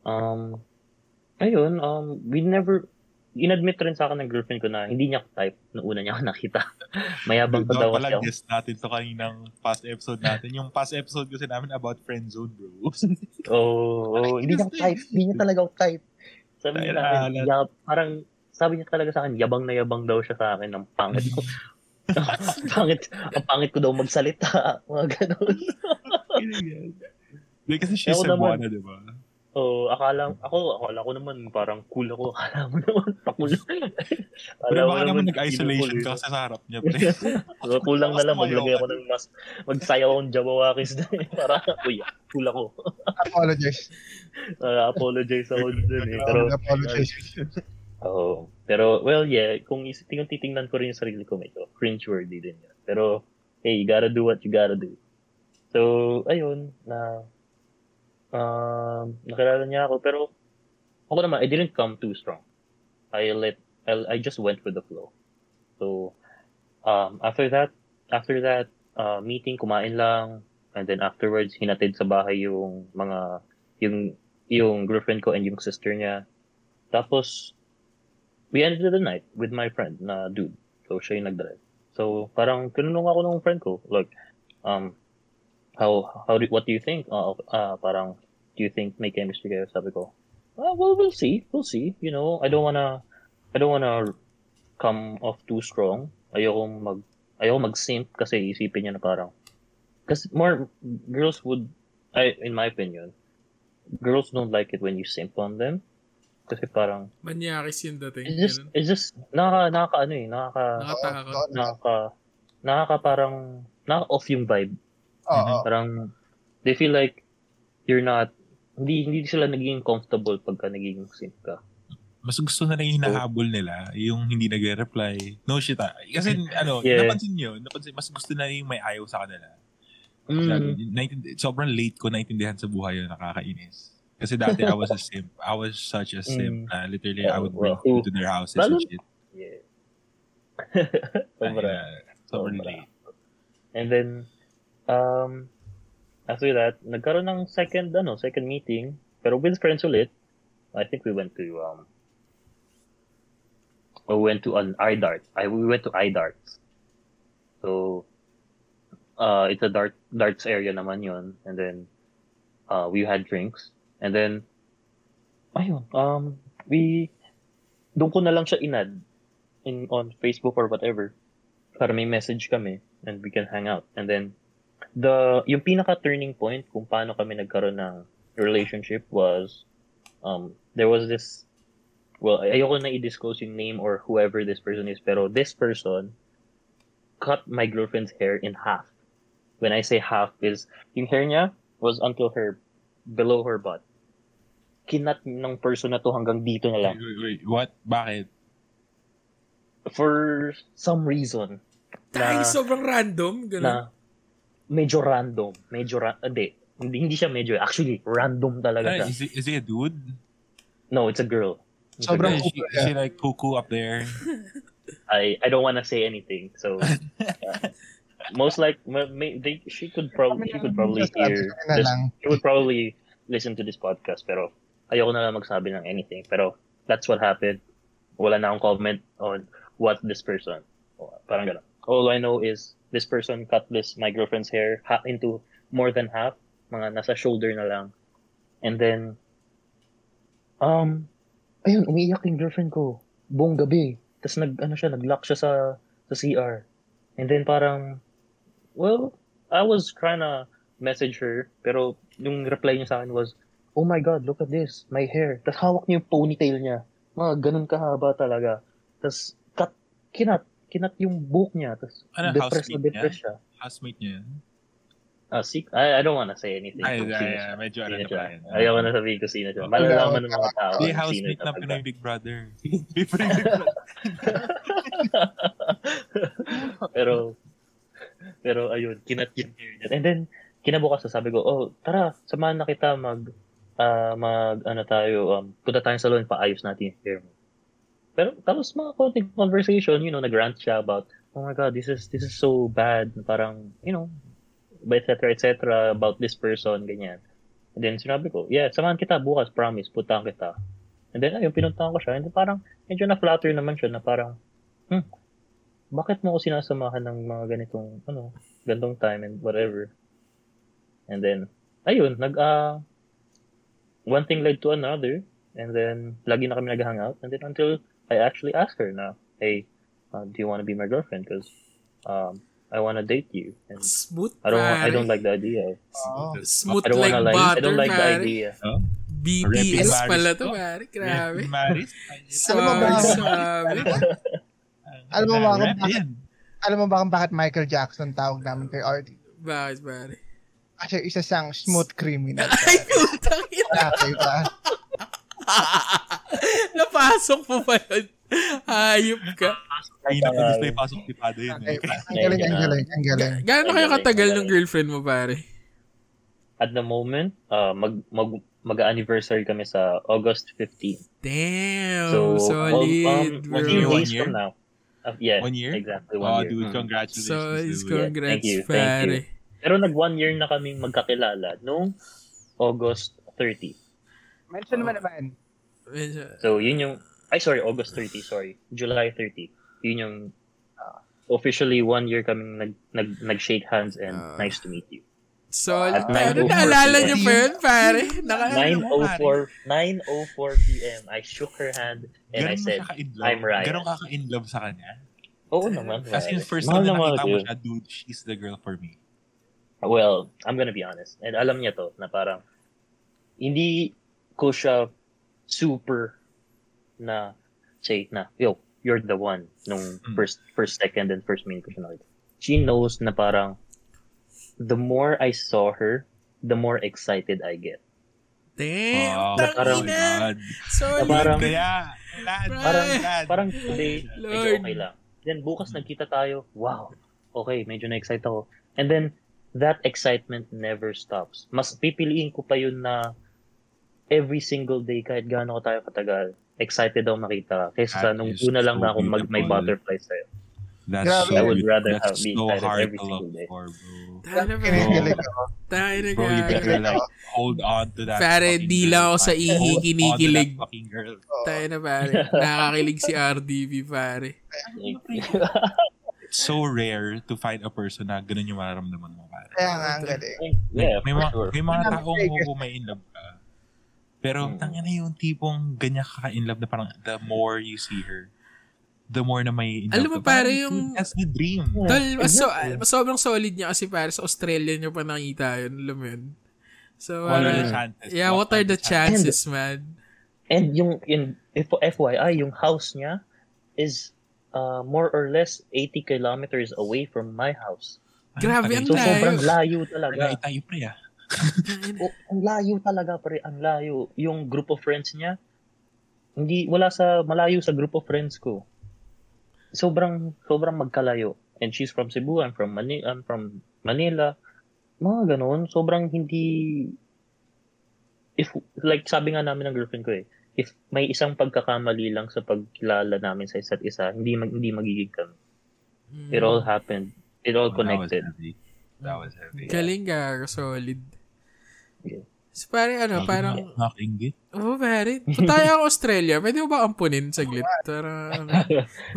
um, ayun, um, we never, inadmit rin sa akin ng girlfriend ko na hindi niya type nung una niya ako nakita. Mayabang pa Doon daw kasi ako. guest natin to kaninang past episode natin. Yung past episode kasi namin about friend zone, bro. Oo, oh, hindi niya ako type. Hindi niya talaga ako type. Sabi niya Kailangan. yab, parang, sabi niya talaga sa akin, yabang na yabang daw siya sa akin ng pangit ko. pangit, ang pangit ko daw magsalita. Mga ganun. Hindi kasi she's. Cebuana, di ba? Oo, akala, ako, akala ko naman parang cool ako. Akala mo naman, pakul. Pero baka naman nag-isolation ka kasi sa harap niya, pre. So, kulang na lang, maglagay ako ng mas, magsayaw akong Jabawakis na eh. Para, uy, cool ako. Apologize. Uh, apologize ako dun eh. Pero, Apologize. Oo. Pero, well, yeah, kung is- kung titingnan ko rin yung sarili ko, medyo cringe-worthy din yan. Pero, hey, you gotta do what you gotta do. So, ayun, na, um, nakilala niya ako, pero, ako naman, I didn't come too strong. I let, I, I just went with the flow. So, um, after that, after that, uh, meeting, kumain lang, and then afterwards, hinatid sa bahay yung mga, yung, yung girlfriend ko and yung sister niya. Tapos, we ended the night with my friend na dude. So, siya yung nag-drive. So, parang tinanong ako ng friend ko, like, um, how, how do, what do you think? Uh, uh, parang, do you think may chemistry kayo? Sabi ko, ah, well, we'll see. We'll see. You know, I don't wanna, I don't wanna come off too strong. Ayoko mag, ayoko mag-simp kasi isipin niya na parang, kasi more, girls would, I, in my opinion, girls don't like it when you simp on them. Kasi parang, Manyakis yung dating. It's just, ganun. it's just, nakaka, nakaka, ano eh, nakaka, nakaka, nakaka parang, nakaka-off yung vibe. Oo. Parang, they feel like, you're not, hindi, hindi sila naging comfortable pagka naging simp ka. Mas gusto na lang yung hinahabol nila, yung hindi nagre-reply. No shit ah. Kasi ano, Yeah. napansin nyo, napansin, mas gusto na yung may ayaw sa kanila. Mm. Lalo, naintindi- sobrang late ko naintindihan sa buhay yun, nakakainis. Kasi dati I was a simp. I was such a simp Mm. na literally I would bring Well, food to their houses lalo- and shit. Yeah. Ay, Sobra. uh, sobrang Sobra. late. And then, um, after that, nagkaroon ng second, ano, second meeting, pero with friends ulit. I think we went to, um, we went to an iDart. I, we went to iDart. So, uh, it's a dart, darts area naman yun. And then, uh, we had drinks. And then, ayun, um, we, doon ko na lang siya inad in, on Facebook or whatever para may message kami and we can hang out. And then, the, yung pinaka turning point kung paano kami nagkaroon ng relationship was, um, there was this, well, ay- ayoko na i-disclose yung name or whoever this person is, pero this person cut my girlfriend's hair in half. When I say half is, yung hair niya was until her, below her butt. kinat ng person na to hanggang dito na lang. Wait, wait, what? Bakit? For some reason. Na- sobrang random. Ganun. na medyo random. Medyo ra- hindi. Hindi, hindi siya medyo. Actually, random talaga siya. Is, he, is he a dude? No, it's a girl. It's a Sobrang girl. Is she, is she like cuckoo up there? I I don't want to say anything. So uh, most like ma- may, they, she could probably she could probably hear this, she would probably listen to this podcast pero ayoko na lang magsabi ng anything pero that's what happened. Wala na akong comment on what this person. Parang ganun. All I know is this person cut this my girlfriend's hair ha- into more than half, mga nasa shoulder na lang. And then um ayun, umiiyak yung girlfriend ko buong gabi. Tapos nag ano siya, nag-lock siya sa sa CR. And then parang well, I was trying to message her pero yung reply niya sa akin was Oh my god, look at this, my hair. Tapos hawak niya yung ponytail niya. Mga ganun kahaba talaga. Tapos cut, kinat, kinat yung buhok niya. Tapos Ano, depressed na depressed siya. Housemate niya yun? Ah, see, I, I don't wanna say anything. Ay, kung ay, ay, medyo ano na pa yan. Ayaw na sabihin ko sino siya. Malalaman ng mga tao. Hindi, kung housemate na. Pinoy Big Brother. Big Brother. pero, pero ayun, kinat niya. And then, kinabukas sabi ko, oh, tara, samahan na kita mag, ah, mag, ano tayo, um, punta tayong salon, paayos natin yung hair mo. Pero, tapos mga konting conversation, you know, nag-rant siya about, oh my God, this is, this is so bad. Parang, you know, et cetera, et cetera, about this person, ganyan. And then, sinabi ko, yeah, samahan kita bukas, promise, puntahan kita. And then, ayun, pinuntahan ko siya. And then, parang, medyo na-flatter naman siya na parang, hmm, bakit mo ako sinasamahan ng mga ganitong, ano, gantong time and whatever. And then, ayun, nag, ah, one thing led to another. And then, lagi na kami nag-hangout. And then, until I actually asked her na, hey, uh, do you want to be my girlfriend? Because, um, I want to date you. And Smooth, I don't, want, I don't like the idea. Oo. Smooth I don't like wanna lie. I butter, don't like the pare. idea. BTS Repping pala to, to. pare. Grabe. Maris? Alam mo ba- Sorry, sabi. Alam mo ba kung bakit- Alam mo ba kung bakit Michael Jackson tawag namin kay RD? Bakit, pare? Kasi isa siyang smooth criminal. Ay, putang ina. Okay ba? Napasok mo pa yun. Ayop ka. Ay, naku, gusto yung pasok tipado yun. Eh. Ang galing, ang galing, ang galing. Gaano kayo katagal ng girlfriend mo, pare? At the moment, uh, mag, mag, mag-anniversary kami sa August 15. Damn, So, solid, um, bro. One year? from now. Uh, yeah, One year? Exactly, Oh, one year. dude, Mm. congratulations. So, it's congrats, Thank you, thank pare. Pero nag one year na kaming magkakilala noong August 30. Mention naman naman. So, yun yung, ay sorry, August 30, sorry. July 30. Yun yung, uh, officially one year kaming nag, nag, nag-shake hands and Ah. nice to meet you. Solid, At pare. 9:04 Naalala niyo pa yun, pare? Naka, 9.04, 9.04 p.m. I shook her hand and I Ganon mo said? I'm Ryan. Ganon ka ka-inlove sa kanya? oo naman. As in, first time na nakita mo siya, dude, she's the girl for me. Well, I'm gonna be honest. And alam niya to, na parang, hindi ko siya super na say na, yo, you're the one nung Mm. first, first, second, and first minute ko nakita. She knows na parang, the more I saw her, the more excited I get. Damn, Wow, parang- tangina. Oh God. Solid. parang- Kaya, lad, Parang, lad. parang today, medyo Lord. okay lang. Then bukas nagkita tayo, wow, okay, medyo na-excite ako. And then, that excitement never stops. Mas pipiliin ko pa yun na every single day, kahit gaano ko tayo katagal, excited ako makita ka. Kaysa sa That nung una lang so na ako mag, may butterflies sa'yo. That's Grabe. so, I would rather that's have- be so excited hard every to look day. for, bro. Tayo na, Kinikilig pare. ako. Bro, you better like hold on to that. Pare, di lang ako sa ihi kinikilig. that fucking girl. Tayo na, pare. Nakakakilig si RDV, pare. It's so rare to find a person na ganun yung mararamdaman mo, pare. Kaya nga, ang galing. yeah, may, mga, sure. may mga taong akong may in love ka. Pero, Mm. tanga na yung tipong ganyan ka in love na parang the more you see her, the more na may in love Alam mo, ka. pare, yung- That's the dream. Yeah, Tol, mas, so, mas sobrang solid niya kasi pare sa Australia niyo pa nakita yun. Alam mo yun? So, What are parang- the chances? yeah, what are the chances, man? And yung, yung if, FYI, yung house niya is uh, more or less 80 kilometers away from my house. Grabe, ang So, layo. sobrang layo Layo talaga. tayo, pre, ah. Oh, ang layo talaga, pre. Ang layo. Yung group of friends niya, hindi, wala sa, malayo sa group of friends ko. Sobrang, sobrang magkalayo. And she's from Cebu, I'm from Manila, I'm from Manila. Mga ganun, sobrang hindi, if, like sabi nga namin ng girlfriend ko eh, if may isang pagkakamali lang sa pagkilala namin sa isa't isa, hindi, mag, hindi magiging kami. Mm. It all happened. It all connected. heavy. That was heavy. Galing ka, solid. Yeah. So, pare, ano, parang, Nakakaingit. oh, pare, punta tayo ako Australia. Pwede mo ba ampunin saglit? Para, ano,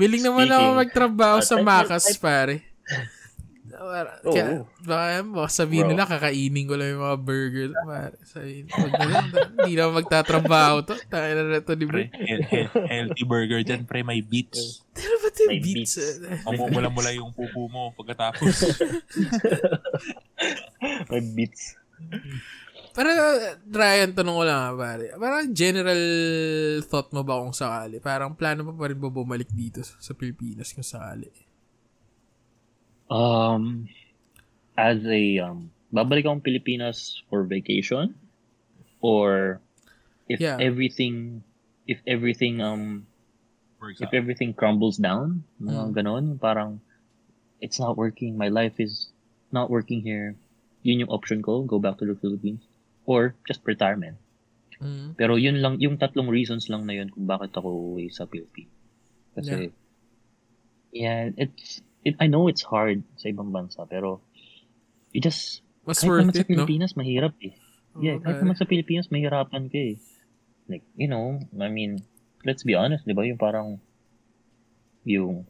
willing naman ako magtrabaho sa Makas, pare. Oo. kaya, baka, baka sabihin Bro. nila, kakainin ko lang yung mga burger. Pare, sabihin, wag na lang, hindi na magtatrabaho to. Tayo na na to, di ba? Healthy burger dyan, pre, may beets. Pero ba't yung May beats? beats. Mamumula-mula yung pupu mo pagkatapos. May beats. Para, Ryan, tanong ko lang ha, pare. Parang general thought mo ba kung sakali? Parang plano mo pa rin ba bumalik dito sa sa Pilipinas kung sakali? Um, as a, um, babalik akong Pilipinas for vacation? Or if Yeah. everything, if everything, um, Works if out. everything crumbles down, Mm. mga ganon, parang, it's not working, my life is not working here. Yun yung option ko, go back to the Philippines. Or just retirement. Mm. Pero yun lang, yung tatlong reasons lang na yun kung bakit ako uuwi sa Philippines. Kasi, yeah, it's, it, I know it's hard sa ibang bansa, pero, you just, Mas kahit worth naman sa it, no? Pilipinas, mahirap eh. Yeah, Oo, kahit naman sa Pilipinas, mahirapan ka eh. Like, you know, I mean, let's be honest, di ba? Yung parang, yung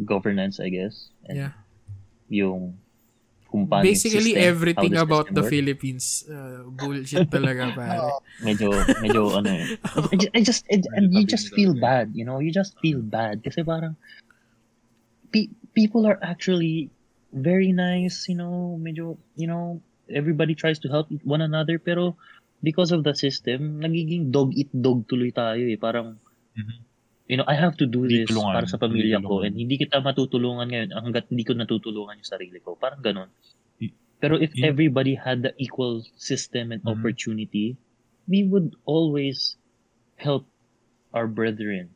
governance, I guess. And Yeah. Yung, Basically, system, everything about the works. Philippines, uh, bullshit talaga, pare. Medyo medyo ano eh. I, ju- I just I, and you just feel bad, you know? You just feel bad kasi parang pe- people are actually very nice, you know, medyo you know, everybody tries to help one another pero because of the system, nagiging dog eat dog tuloy tayo eh. Parang Mhm. you know, I have to do Hindi this tulungan. para sa pamilya ko and hindi kita matutulungan ngayon hanggat hindi ko natutulungan yung sarili ko. Parang ganun. Pero if y- everybody had the equal system and Mhm. opportunity, we would always help our brethren.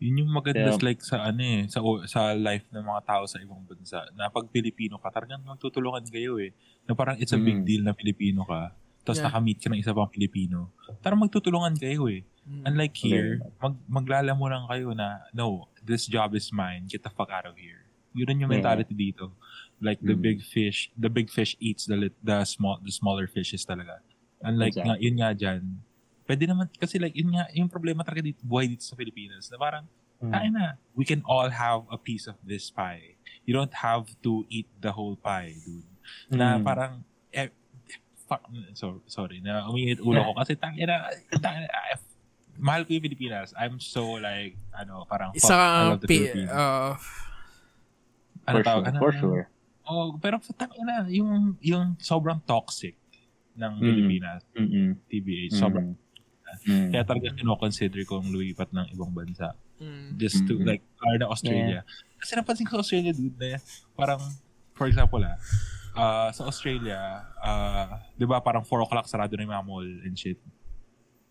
Yun yung maganda Yeah. like sa ano eh, sa, sa life ng mga tao sa ibang bansa. Na pag Pilipino ka, talagang magtutulungan kayo eh. Na parang it's a big Mm. deal na Pilipino ka. Tapos Yeah. nakamit ka ng isa pang Pilipino. Parang magtutulungan kayo eh. Mm. Unlike here, Okay. mag, maglala mo lang kayo na, no, this job is mine. Get the fuck out of here. Yun yung Yeah. mentality dito. Like the Mm. big fish, the big fish eats the lit- the small the smaller fishes talaga. Unlike nga, Exactly. yun nga dyan. Pwede naman, kasi like, yun nga, yung problema talaga dito, buhay dito sa Pilipinas, na parang, Mm. Kaya na, we can all have a piece of this pie. You don't have to eat the whole pie, dude. Na Mm. parang, eh, fuck, so, sorry, na umiinit ulo ko kasi tangin na, tangin na, ah, mahal ko yung Pilipinas. I'm so like, ano, parang, fuck, Isa I love the pi- Philippines. uh, ano For tawag? sure, Ano, for ano? sure. Oh, pero tangin na, yung, yung sobrang toxic ng Mm. Pilipinas, Mm-mm. TBH, sobrang, Mm. kaya talaga kino-consider kong lumipat ng ibang bansa. mm, just to Mhm. like learn Australia. Kasi napansin ko sa Australia dude na parang for example ah ah, sa Australia ah 'di ba parang 4 o'clock sarado na yung mga mall and shit.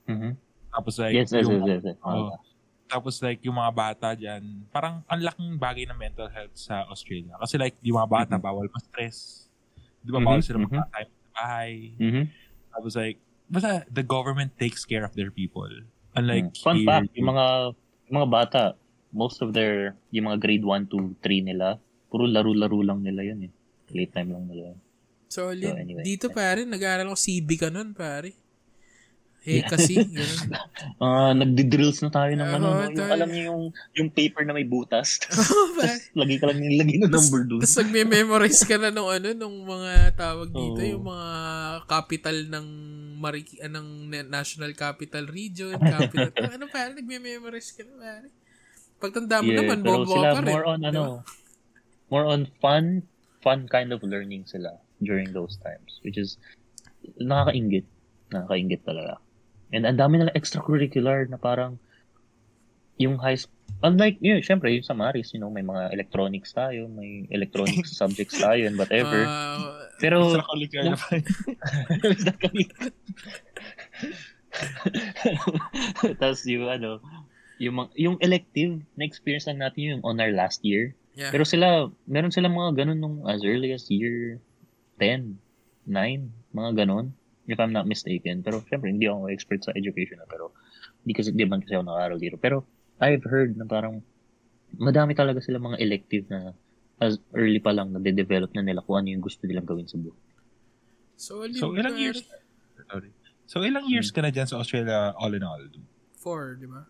Mhm. Tapos like Yes, yes, yung, yes, yes. yes. oh, tapos like yung mga bata diyan, parang ang laking bagay ng mental health sa Australia. Kasi like yung mga bata Mhm. bawal ma-stress. 'Di ba bawal Mhm, sila mhm. mag-time sa bahay. Mhm. Tapos like basta the government takes care of their people. Unlike Mm. Fun here, fact, yung mga yung mga bata, most of their, yung mga grade 1 to 3 nila, puro laro-laro lang nila yun eh. Late time lang nila yun. solid. So, anyway. Dito, pare, nag-aaral ako CB ka nun, pare. Eh, kasi, ganun. Ah, nagdi-drills na tayo ng Oo, ano, no? yung, alam niyo yung, yung paper na may butas. Tapos lagi ka lang lagi ng number doon. Tapos nagme-memorize ka na nung ano, nung mga tawag dito, Oo. yung mga capital ng Mariki, ah, ng na- National Capital Region, capital. ano pare, nagme-memorize ka na pare. Pagtanda mo naman, pero bobo ka rin. more on ano, more on fun, fun kind of learning sila during those times, which is nakakaingit. Nakakaingit talaga. And ang dami nila extracurricular na parang yung high school, unlike, yun, syempre, yung sa Maris, you know, may mga electronics tayo, may electronics subjects tayo and whatever. Ah, Pero, college na pa. Tapos yung ano, yung, yung elective, na-experience lang natin yung on our last year. yeah. Pero sila, meron sila mga ganun nung as early as year 10, 9, mga ganun. If I'm not mistaken. Pero syempre, hindi ako expert sa education na. Pero hindi kasi, di man kasi ako nakaral dito. Pero I've heard na parang madami talaga sila mga elective na as early pa lang na de-develop na nila kung ano yung gusto nilang gawin sa buhay. so, So, ilang years? Sorry. So, ilang years ka na dyan sa Australia all in all? Four, di ba?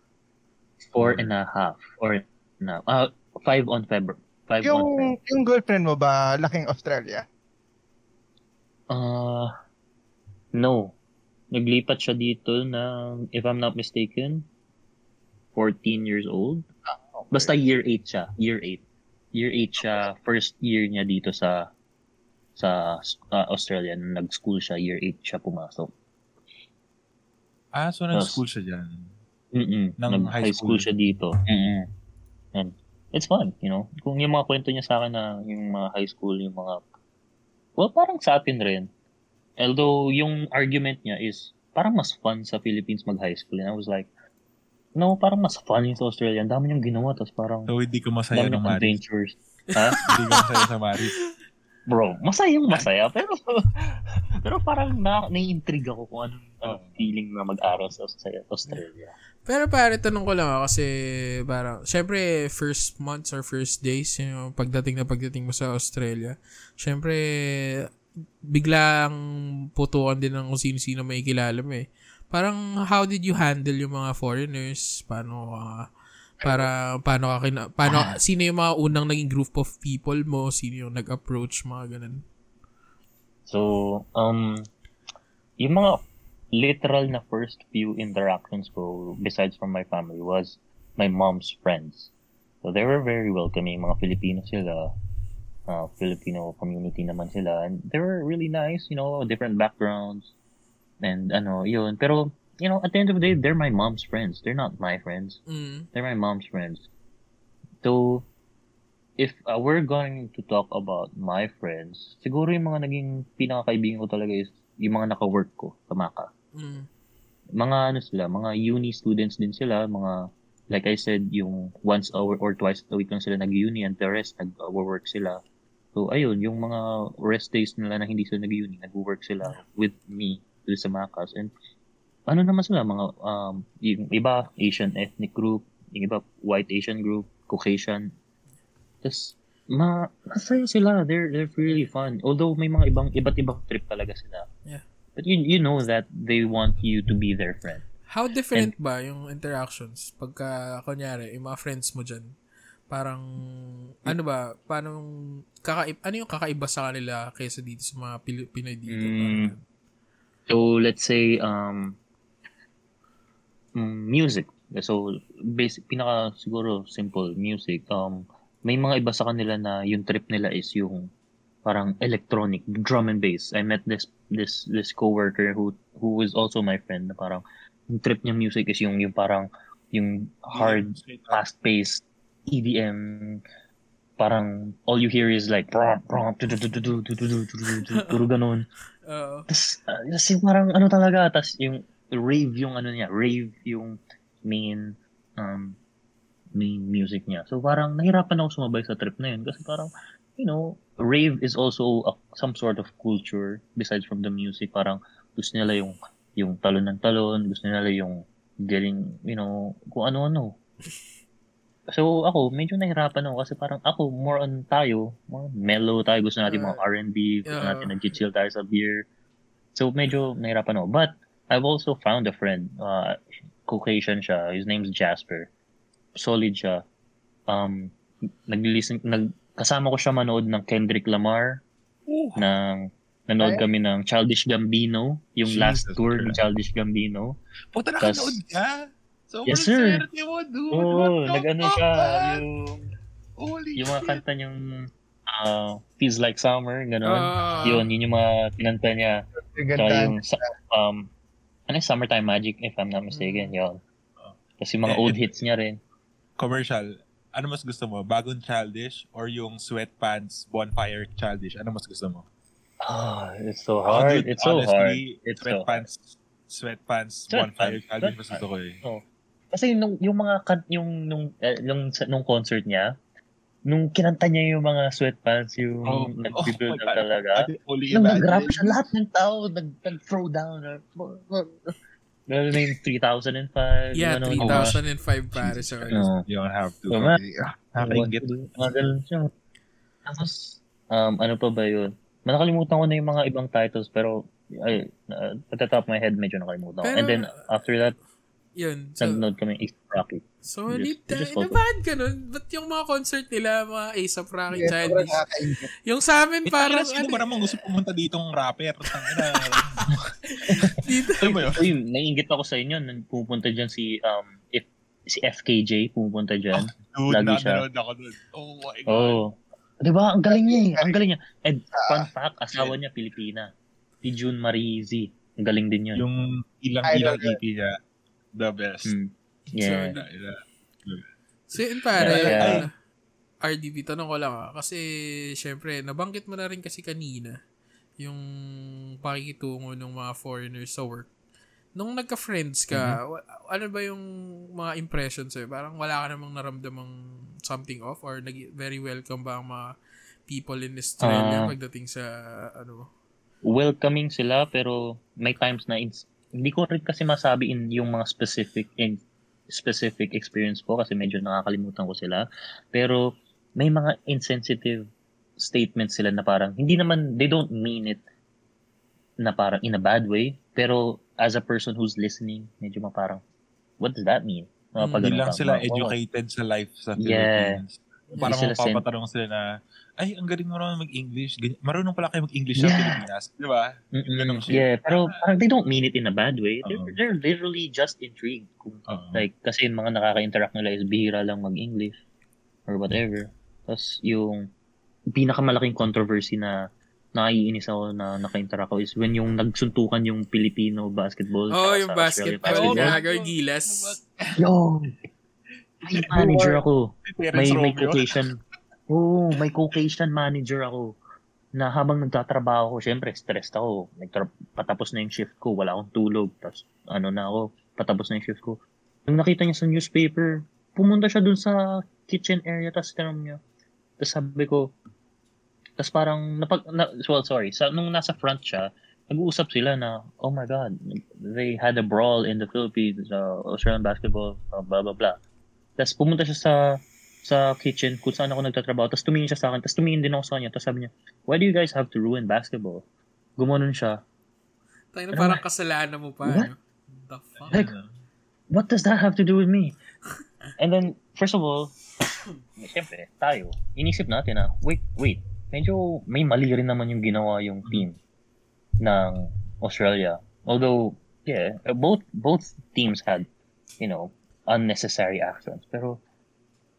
Four and a half. Or na, ah, five on February. Five on Feb. Yung, yung girlfriend mo ba, laking Australia? Ah, no. Naglipat siya dito na, if I'm not mistaken, 14 years old. Okay. Basta year 8 siya. Year 8. Year 8 siya. First year niya dito sa sa ah, Australia. Nag-school siya, year 8 siya pumasok. Ah, so nag-school siya dyan. Mm-mm. Ng Nag-high high school school. siya dito. Mm-mm. And it's fun, you know. Kung yung mga kwento niya sa akin na yung mga high school, yung mga... Well, parang sa atin rin. Although, yung argument niya is parang mas fun sa Philippines mag-high school. And I was like, no, parang mas fun yung sa Australia. Ang dami niyang ginawa. Tapos parang, So, hindi ko masaya ng Maris. adventures. Ha? hindi ko masaya sa Maris. Bro, masayang masaya. Pero, pero parang na, nai-intrigue ako kung anong uh, feeling na mag-aral sa sa Australia. Pero pare, tanong ko lang ako kasi parang, syempre, first months or first days, yung pagdating na pagdating mo sa Australia, syempre, biglang putukan din ng kung sino-sino may kilala mo eh. Parang, how did you handle yung mga foreigners? Paano ka, para, paano ka, kina, paano, sino yung mga unang naging group of people mo? Sino yung nag-approach, mga ganun? So, um, yung mga literal na first few interactions ko, besides from my family, was my mom's friends. So, they were very welcoming. Mga Filipino sila. Uh, Filipino community naman sila. And they were really nice, you know, different backgrounds. And ano, yun. Pero, you know, at the end of the day, they're my mom's friends. They're not my friends. Mm. They're my mom's friends. So, if uh, we're going to talk about my friends, siguro yung mga naging pinakakaibigan ko talaga is yung mga naka-work ko sa Maka. Mm. Mga ano sila, mga uni students din sila, mga, like I said, yung once a or, or twice a week lang sila nag-uni and the rest nag-work sila. So, ayun, yung mga rest days nila na hindi sila nag-uni, nag-work sila with me dito sa Makas. And ano naman sila, mga, um, yung iba, Asian ethnic group, yung iba, white Asian group, Caucasian. Tapos, ma, masaya sila. They're, they're really fun. Although may mga ibang, iba't ibang trip talaga sila. Yeah. But you, you know that they want you to be their friend. How different ba yung interactions pagka, kunyari, yung mga friends mo dyan? Parang, ano ba, paano, kakaib, ano yung kakaiba sa kanila kaysa dito sa mga Pil- Pinoy dito? Mm. So, let's say, um, mm, music. So, basic, pinaka siguro simple music. Um, may mga iba sa kanila na yung trip nila is yung parang electronic drum and bass. I met this this this coworker who who was also my friend na parang yung trip niya music is yung yung parang yung hard fast-paced EDM, parang all you hear is like puro ganun. Oo. Tapos, kasi parang ano talaga, tapos yung rave yung ano niya, rave yung main um, main music niya. So parang nahirapan ako sumabay sa trip na yun kasi parang you know, rave is also a, some sort of culture besides from the music. Parang gusto nila yung yung talon ng talon, gusto nila yung getting, you know, kung ano-ano. So ako, medyo nahirapan ako kasi parang ako, more on tayo, more mellow tayo. Gusto natin mga R&B, gusto Yeah. natin nag-chill tayo sa beer. So medyo nahirapan ako. But I've also found a friend, uh, Caucasian siya. His name's Jasper. Solid siya. Um, nag-listen, nag, kasama ko siya manood ng Kendrick Lamar, ng nanood Ay. kami ng Childish Gambino, yung last Jesus tour ni Christ. Childish Gambino. Puta nakanood ka? Sobrang Yes, sir. swerte mo, dude. Oo, nag-ano siya, man? yung, Holy yung mga shit. kanta niyang uh, Feels Like Summer, gano'n. Ah. yun, yun yung mga kinanta niya. Yung Tsaka yung, um, ano yung Summertime Magic, if I'm not mistaken, yun. Tapos yung mga old eh, hits niya rin. commercial, ano mas gusto mo? Bagong childish or yung sweatpants, bonfire childish? Ano mas gusto mo? Ah, it's so hard. dude, It's so hard. honestly, It's so hard. sweatpants, sweatpants, Sweatpants, bonfire childish mas sweatpants. gusto ko eh. Kasi nung yung mga kan, yung nung eh, nung sa- nung concert niya, nung kinanta niya yung mga sweatpants, yung Oh, nag-build God. talaga. Nung nag-rap siya, lahat ng tao nag, nag-throw down. Lalo na yung 3005. Yeah, ano, 3005 pare. Jesus Sorry. Christ. No. You don't have to. So, nga, Nakakaingit. Siya. Tapos, um, ano pa ba yun? Nakalimutan ko na yung mga ibang titles, pero ay, uh, at the top of my head, medyo nakalimutan ko. Pero- And then, after that, Yun. So, nag-note kami A$AP Rocky. solid. Just- just bakit ganun? Ba't yung mga concert nila, mga A$AP Rocky Yeah, Child? sobrang nakakaingit. Yung sa amin, parang, parang sino ano, ba naman gusto pumunta ditong rapper? Tangina. dito. Ano ba yun? Uy, naiingit ako sa inyo, nang pupunta dyan si, um, if, si FKJ, pupunta dyan. Dude, Lagi siya. ako dun. Oh my God. Oh. Di ba? Ang galing niya eh. Ang galing niya. And fun fact, asawa niya Pilipina. Si June Marizi. Ang galing din yun. Yung ilang-ilang EP niya, the best. Mm. Yeah. Tangina. So yun pare, Yeah. ano, RDB, tanong ko lang ah. Kasi, syempre, nabanggit mo na rin kasi kanina yung pakikitungo ng mga foreigners sa work. Nung nagka-friends ka, wa- ano ba yung mga impressions sa'yo? Parang wala ka namang naramdamang something off or nag- very welcome ba ang mga people in Australia Ah. pagdating sa ano? welcoming sila pero may times na ins- hindi ko rin kasi masabi in yung mga specific in specific experience ko kasi medyo nakakalimutan ko sila pero may mga insensitive statements sila na parang hindi naman they don't mean it na parang in a bad way pero as a person who's listening medyo ma parang what does that mean Mga Hmm, Hindi lang sila educated sa life sa Yeah. Philippines. Parang Hindi sila sen- mapapatanong sila na, ay, ang galing mo naman mag-English. Marunong pala kayo mag-English sa Yeah. Pilipinas. Di ba? Siya. Yeah, pero parang they don't mean it in a bad way. They're, Oo. they're literally just intrigued. Kung, Oo. like, kasi yung mga nakaka-interact nila is bihira lang mag-English or whatever. Tapos yung pinakamalaking controversy na naiinis ako na naka-interact ako is when yung nagsuntukan yung Filipino basketball. Oh, yung sa basketball. Australian Oh, basketball. Gago, gilas. Yo! May manager ako. May, may. Caucasian. Oo, may Caucasian manager ako. Na habang nagtatrabaho ko, syempre, stressed ako. Nagtra- patapos na yung shift ko, wala akong tulog. Tapos, ano na ako, patapos na yung shift ko. Nung nakita niya sa newspaper, pumunta siya dun sa kitchen area, tapos tinanong niya. Tapos sabi ko, tapos parang, napag, na, well, sorry, sa, nung nasa front siya, nag-uusap sila na, oh my God, they had a brawl in the Philippines, uh, Australian basketball, uh, blah, blah, blah. Tapos pumunta siya sa sa kitchen kung saan ako nagtatrabaho. Tapos tumingin siya sa akin. Tapos tumingin din ako sa kanya. Tapos sabi niya, why do you guys have to ruin basketball? Gumanon siya. Tayo na parang kasalanan mo pa. What? Ano? The fuck? Like, what does that have to do with me? And then, first of all, siyempre, tayo, inisip natin na, wait, wait, medyo may mali rin naman yung ginawa yung team ng Australia. Although, yeah, both both teams had, you know, unnecessary actions. Pero,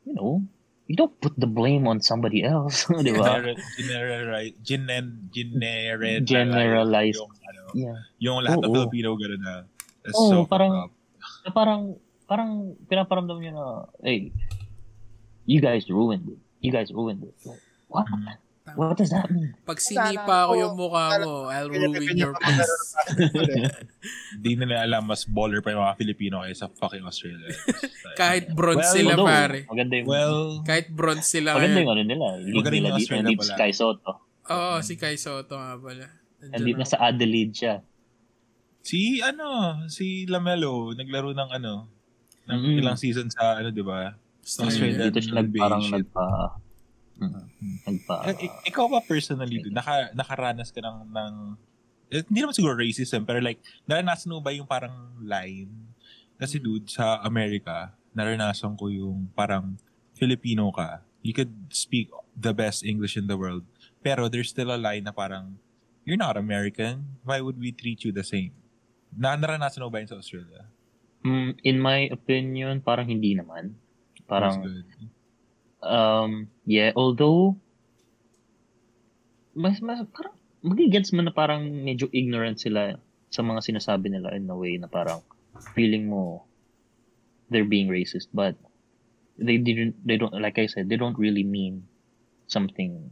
you know, you don't put the blame on somebody else, di ba? Generalize, genen, generalize, Generalize. yung, ano, Yeah. yung lahat ng Oo. Filipino gano'n na. That's Oo, so parang-. Na parang, parang pinaparamdam niya na, hey, you guys ruined it. You guys ruined it. Like, what? Mm. What does that mean? Pag sinipa ko yung mukha mo, I'll ruin your face. Di nila alam, mas baller pa yung mga Filipino kaysa fucking Australia. Kahit bronze Well, sila, Although, pare. Maganda yung, Well, Kahit bronze sila maganda yung ano nila. Magaling nila yung dito. Australia Lead si. Kai Soto. Oo, si Kai Soto nga pala. Nandito na sa Adelaide siya. si ano, si Lamelo, naglaro ng ano, ng Mm. ilang season sa ano, di ba? Australia. Dito siya nag, NBA parang shit. nagpa, nagpa, Eh, ik- ikaw ba personally, dun, naka, nakaranas ka ng, ng eh, hindi naman siguro racism, pero like, naranasan mo ba yung parang line? Kasi dude, sa Amerika, naranasan ko yung parang Filipino ka. You could speak the best English in the world. Pero there's still a line na parang, you're not American. Why would we treat you the same? Na naranasan mo ba yun sa Australia? Mm, in my opinion, parang hindi naman. Parang. Um, yeah, although, mas, mas, parang, magigets mo na parang medyo ignorant sila sa mga sinasabi nila in a way na parang feeling mo they're being racist. But, they didn't they don't like I said they don't really mean something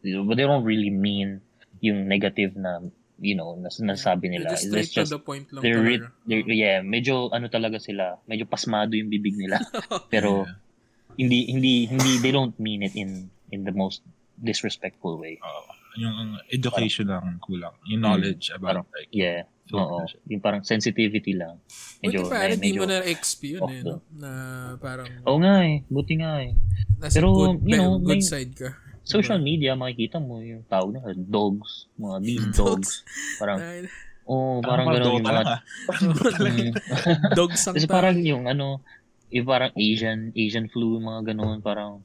but they don't really mean yung negative na you know na nasabi nila. Just It's straight to the point lang they're, re- they're yeah medyo ano talaga sila medyo pasmado yung bibig nila. Pero hindi hindi hindi they don't mean it in in the most disrespectful way Oo. yung ang education lang kulang. Yung knowledge about like yeah oo yung parang sensitivity lang Buti medyo pare, di medyo mo na XP yun off eh, no? Na parang Oo nga eh buti nga eh nasa pero, good, you know, good may- side ka. social media makikita mo yung tawag na dogs mga lead dogs parang oh Parang parang gano'n yung mga ah. Parang Dota lang. Mm. dogs ang Kasi parang yung ano, yung parang Asian, Asian flu, mga ganun, parang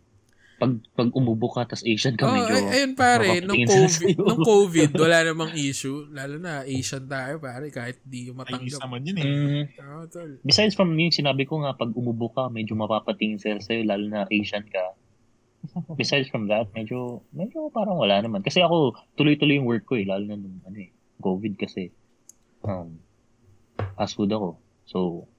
pag pag umubo ka tas Asian ka Oh, medyo ay, ayun pare, nung COVID, nung COVID, wala namang issue. Lalo na Asian tayo pare, kahit di Chinese matanggap. naman yun eh. Mm, tol. besides from yung sinabi ko nga, pag umubo ka, medyo mapapatingin sila sa'yo, lalo na Asian ka. Besides from that, medyo, medyo parang wala naman. Kasi ako, tuloy-tuloy yung work ko eh, lalo na nung ano eh, COVID kasi. Um, fast food ako. So,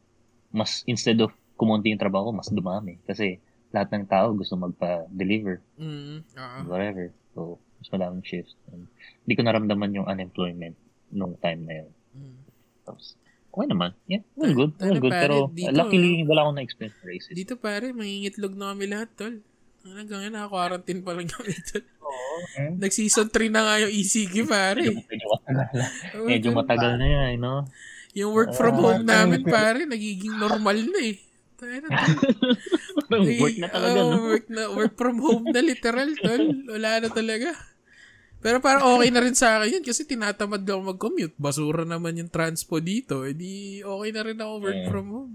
mas, instead of kumonti yung trabaho ko, mas dumami. Kasi, lahat ng tao gusto magpa-deliver. Mm, oo. whatever. So, mas madaming shifts. Hindi ko naramdaman yung unemployment nung time na yun. Mm. Tapos, okay naman. Yeah, Ay, good. tayo Well good. pare, Pero, dito, luckily, wala akong na-experience na racist. Dito pare, mangingitlog na kami lahat, tol. Hanggang ngayon, naka-quarantine pa lang kami, tol. Oo. Nag-season 3 na nga yung ECQ, pare. Medyo, medyo na. Medyo matagal na yan, no? Yung work from Oo, home namin, pare, nagiging normal na eh. Tol. work na talaga, Oo, no? work, na, work from home na literal, tol. Wala na talaga. Pero parang okay na rin sa akin yun kasi tinatamad ako mag-commute. Basura naman yung transpo dito. Eh di okay na rin ako work Mm. from home.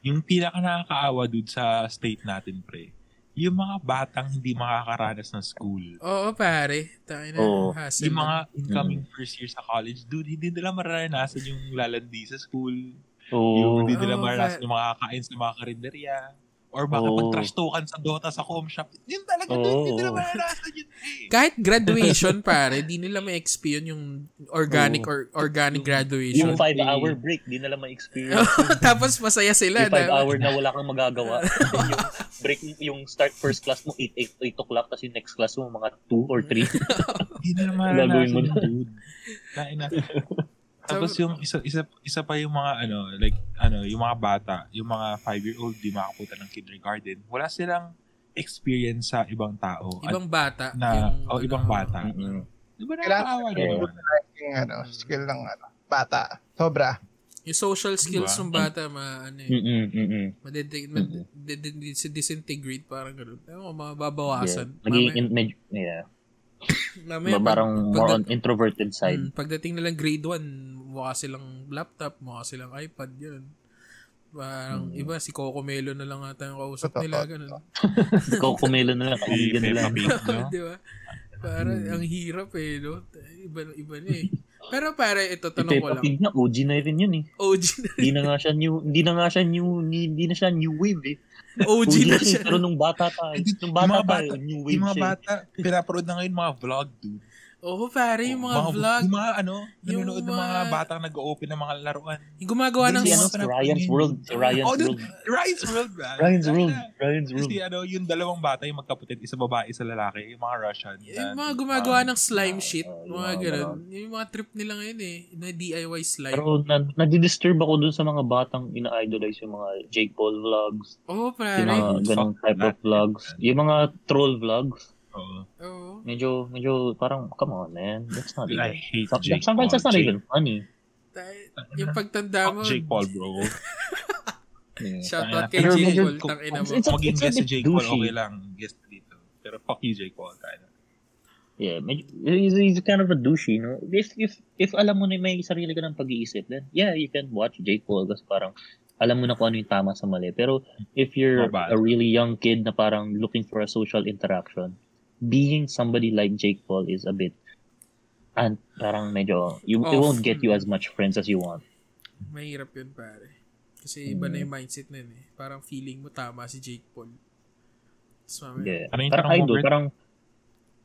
Yung pinaka nakakaawa dude sa state natin, pre. Yung mga batang hindi makakaranas ng school. Oo, pare. Tayo na. Oo. hassle Yung mga lang. incoming first year sa college, dude, hindi nila maranasan yung lalandi sa school. Oo. Yung hindi nila Oo, maranasan ba- yung mga kakain sa mga karinderya. Or baka Oo. pag-trash talkan sa Dota sa com shop. Yun talaga, dude, hindi nila maranasan yun. Eh. Kahit graduation, pare, di nila ma-exp yun yung organic or organic graduation. Yung five-hour break, di nila ma-experience. Tapos masaya sila. yung five na- hour na wala kang magagawa. yung break, yung start first class mo, 8, 8, 8 o'clock, tapos yung next class mo, mga 2 or 3. Hindi nila maranasan mo yun, na. dude. Kain na. Tapos yung isa, isa, isa pa yung mga ano, like, ano, yung mga bata, yung mga 5-year-old, di makapunta ng kindergarten, wala silang experience sa ibang tao. At ibang bata. na, yung, oh, ibang bata. Mm-mm. Di ba Kailangan- nakakaawa din? Yung ano, skill ng ano, bata. Sobra. Yung social skills Diba? ng bata, ma, ano eh, Mm-mm, mm-mm. madede- mad- de- de- de- disintegrate, parang gano'n. Ewan ko, mababawasan. Yeah. Magiging, yeah. mamaya, pag- parang more pagda- on introverted side. Hmm, pagdating nilang grade 1, mukha silang laptop, mukha silang iPad, yun. Parang Hmm. iba, si Coco Melo na lang ata yung kausap nila, ganun. Ikaw kumelo na lang, Si kaibigan nila. Di ba? Parang Hmm. ang hirap eh, no? Iba, iba na eh. Pero pare, ito Si tanong ko lang. Pig na, OG na rin yun eh. OG na, Hindi na nga siya new, hindi na nga siya new, hindi na siya new wave eh. OG na siya. Pero nung bata tayo, nung bata Yung mga bata- new wave Yung mga siya. eh. bata, pinaparod na ngayon mga vlog, dude. Oo, pare, yung mga vlog. Yung mga ano, Yung nanonood ng mga mga- batang nag-open ng mga laruan. Yung gumagawa ng... Si ano, Mga si Ryan's World. Si Ryan's oh, World. Ryan's World, man. Ryan's World. Ryan's World. Kasi ano, yung dalawang bata, yung magkapatid, isa babae, isa lalaki, yung mga Russian. Yung mga gumagawa ah, ng slime ah, shit, yung mga mga ganun. Yung mga trip nila ngayon eh, na DIY slime. Pero na, nadi-disturb ako dun sa mga batang ina-idolize yung mga Jake Paul vlogs, Oo, yung pare. mga ganong fuck type of vlogs, yung mga troll vlogs. Oo. Oo. Medyo, medyo parang, come on man, that's not I even, hate some- Jake sometimes Paul. that's not Jake- even funny. Yung pagtanda mo, Fuck Jake Paul, bro. Yeah. shoutout Kaya- kay Pero Jake medyo- Paul, tangina mo. It's a- Maging it's a guest si bit Jake Paul, douchey. okay lang. Guest dito. Pero fuck you, Jake Paul. Kaya. Yeah, medyo, he's, he's kind of a douchey, no? If, if, if alam mo na may sarili ka ng pag-iisip, then yeah, you can watch Jake Paul kasi parang alam mo na kung ano yung tama sa mali. Pero if you're a really young kid na parang looking for a social interaction, being somebody like Jake Paul is a bit and parang medyo you it Off. won't get you as much friends as you want. Mahirap yun, pare. Kasi iba na Mm. yung mindset na yun eh. Parang feeling mo tama si Jake Paul. Tapos mamaya, Yeah. Ano yung Parang idol, Bert? parang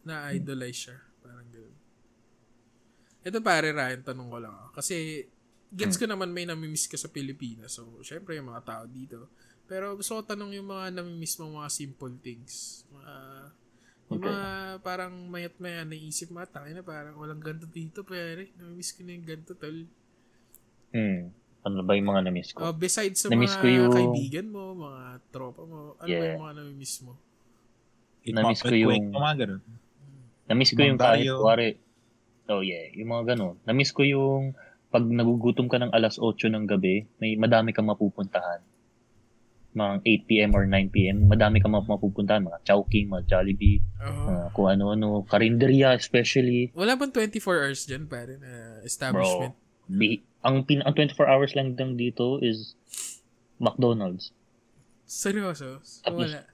na-idolize siya. Parang gano'n. Ito pare, Ryan, tanong ko lang. ah. Kasi, gets ko naman may namimiss ka sa Pilipinas. So, syempre yung mga tao dito. Pero gusto ko tanong yung mga namimiss mong mga simple things. Mga, yung Okay. mga parang mayat maya naisip mo, tayo na parang walang ganito dito, pero namimiss ko na yung ganito, tol. Hmm. Ano ba yung mga na-miss ko? Oh, besides sa Namiss mga ko yung- kaibigan mo, mga tropa mo, ano ba Yeah. yung mga namimiss mo? Na-miss ko yung- mga ganun. Na-miss ko yung kahit, kuwari, oh yeah, yung mga ganun. Na-miss ko yung pag nagugutom ka ng alas 8 ng gabi, may madami kang mapupuntahan. Mga 8pm or 9pm, madami map- mapupuntahan. Mga Chowking, mga Jollibee, Oh. uh, kung ano-ano, Karinderya especially. Wala bang 24 hours dyan, pare, na establishment? Bi- ang, pin- ang 24 hours lang lang dito is McDonald's. Seryoso? So, wala.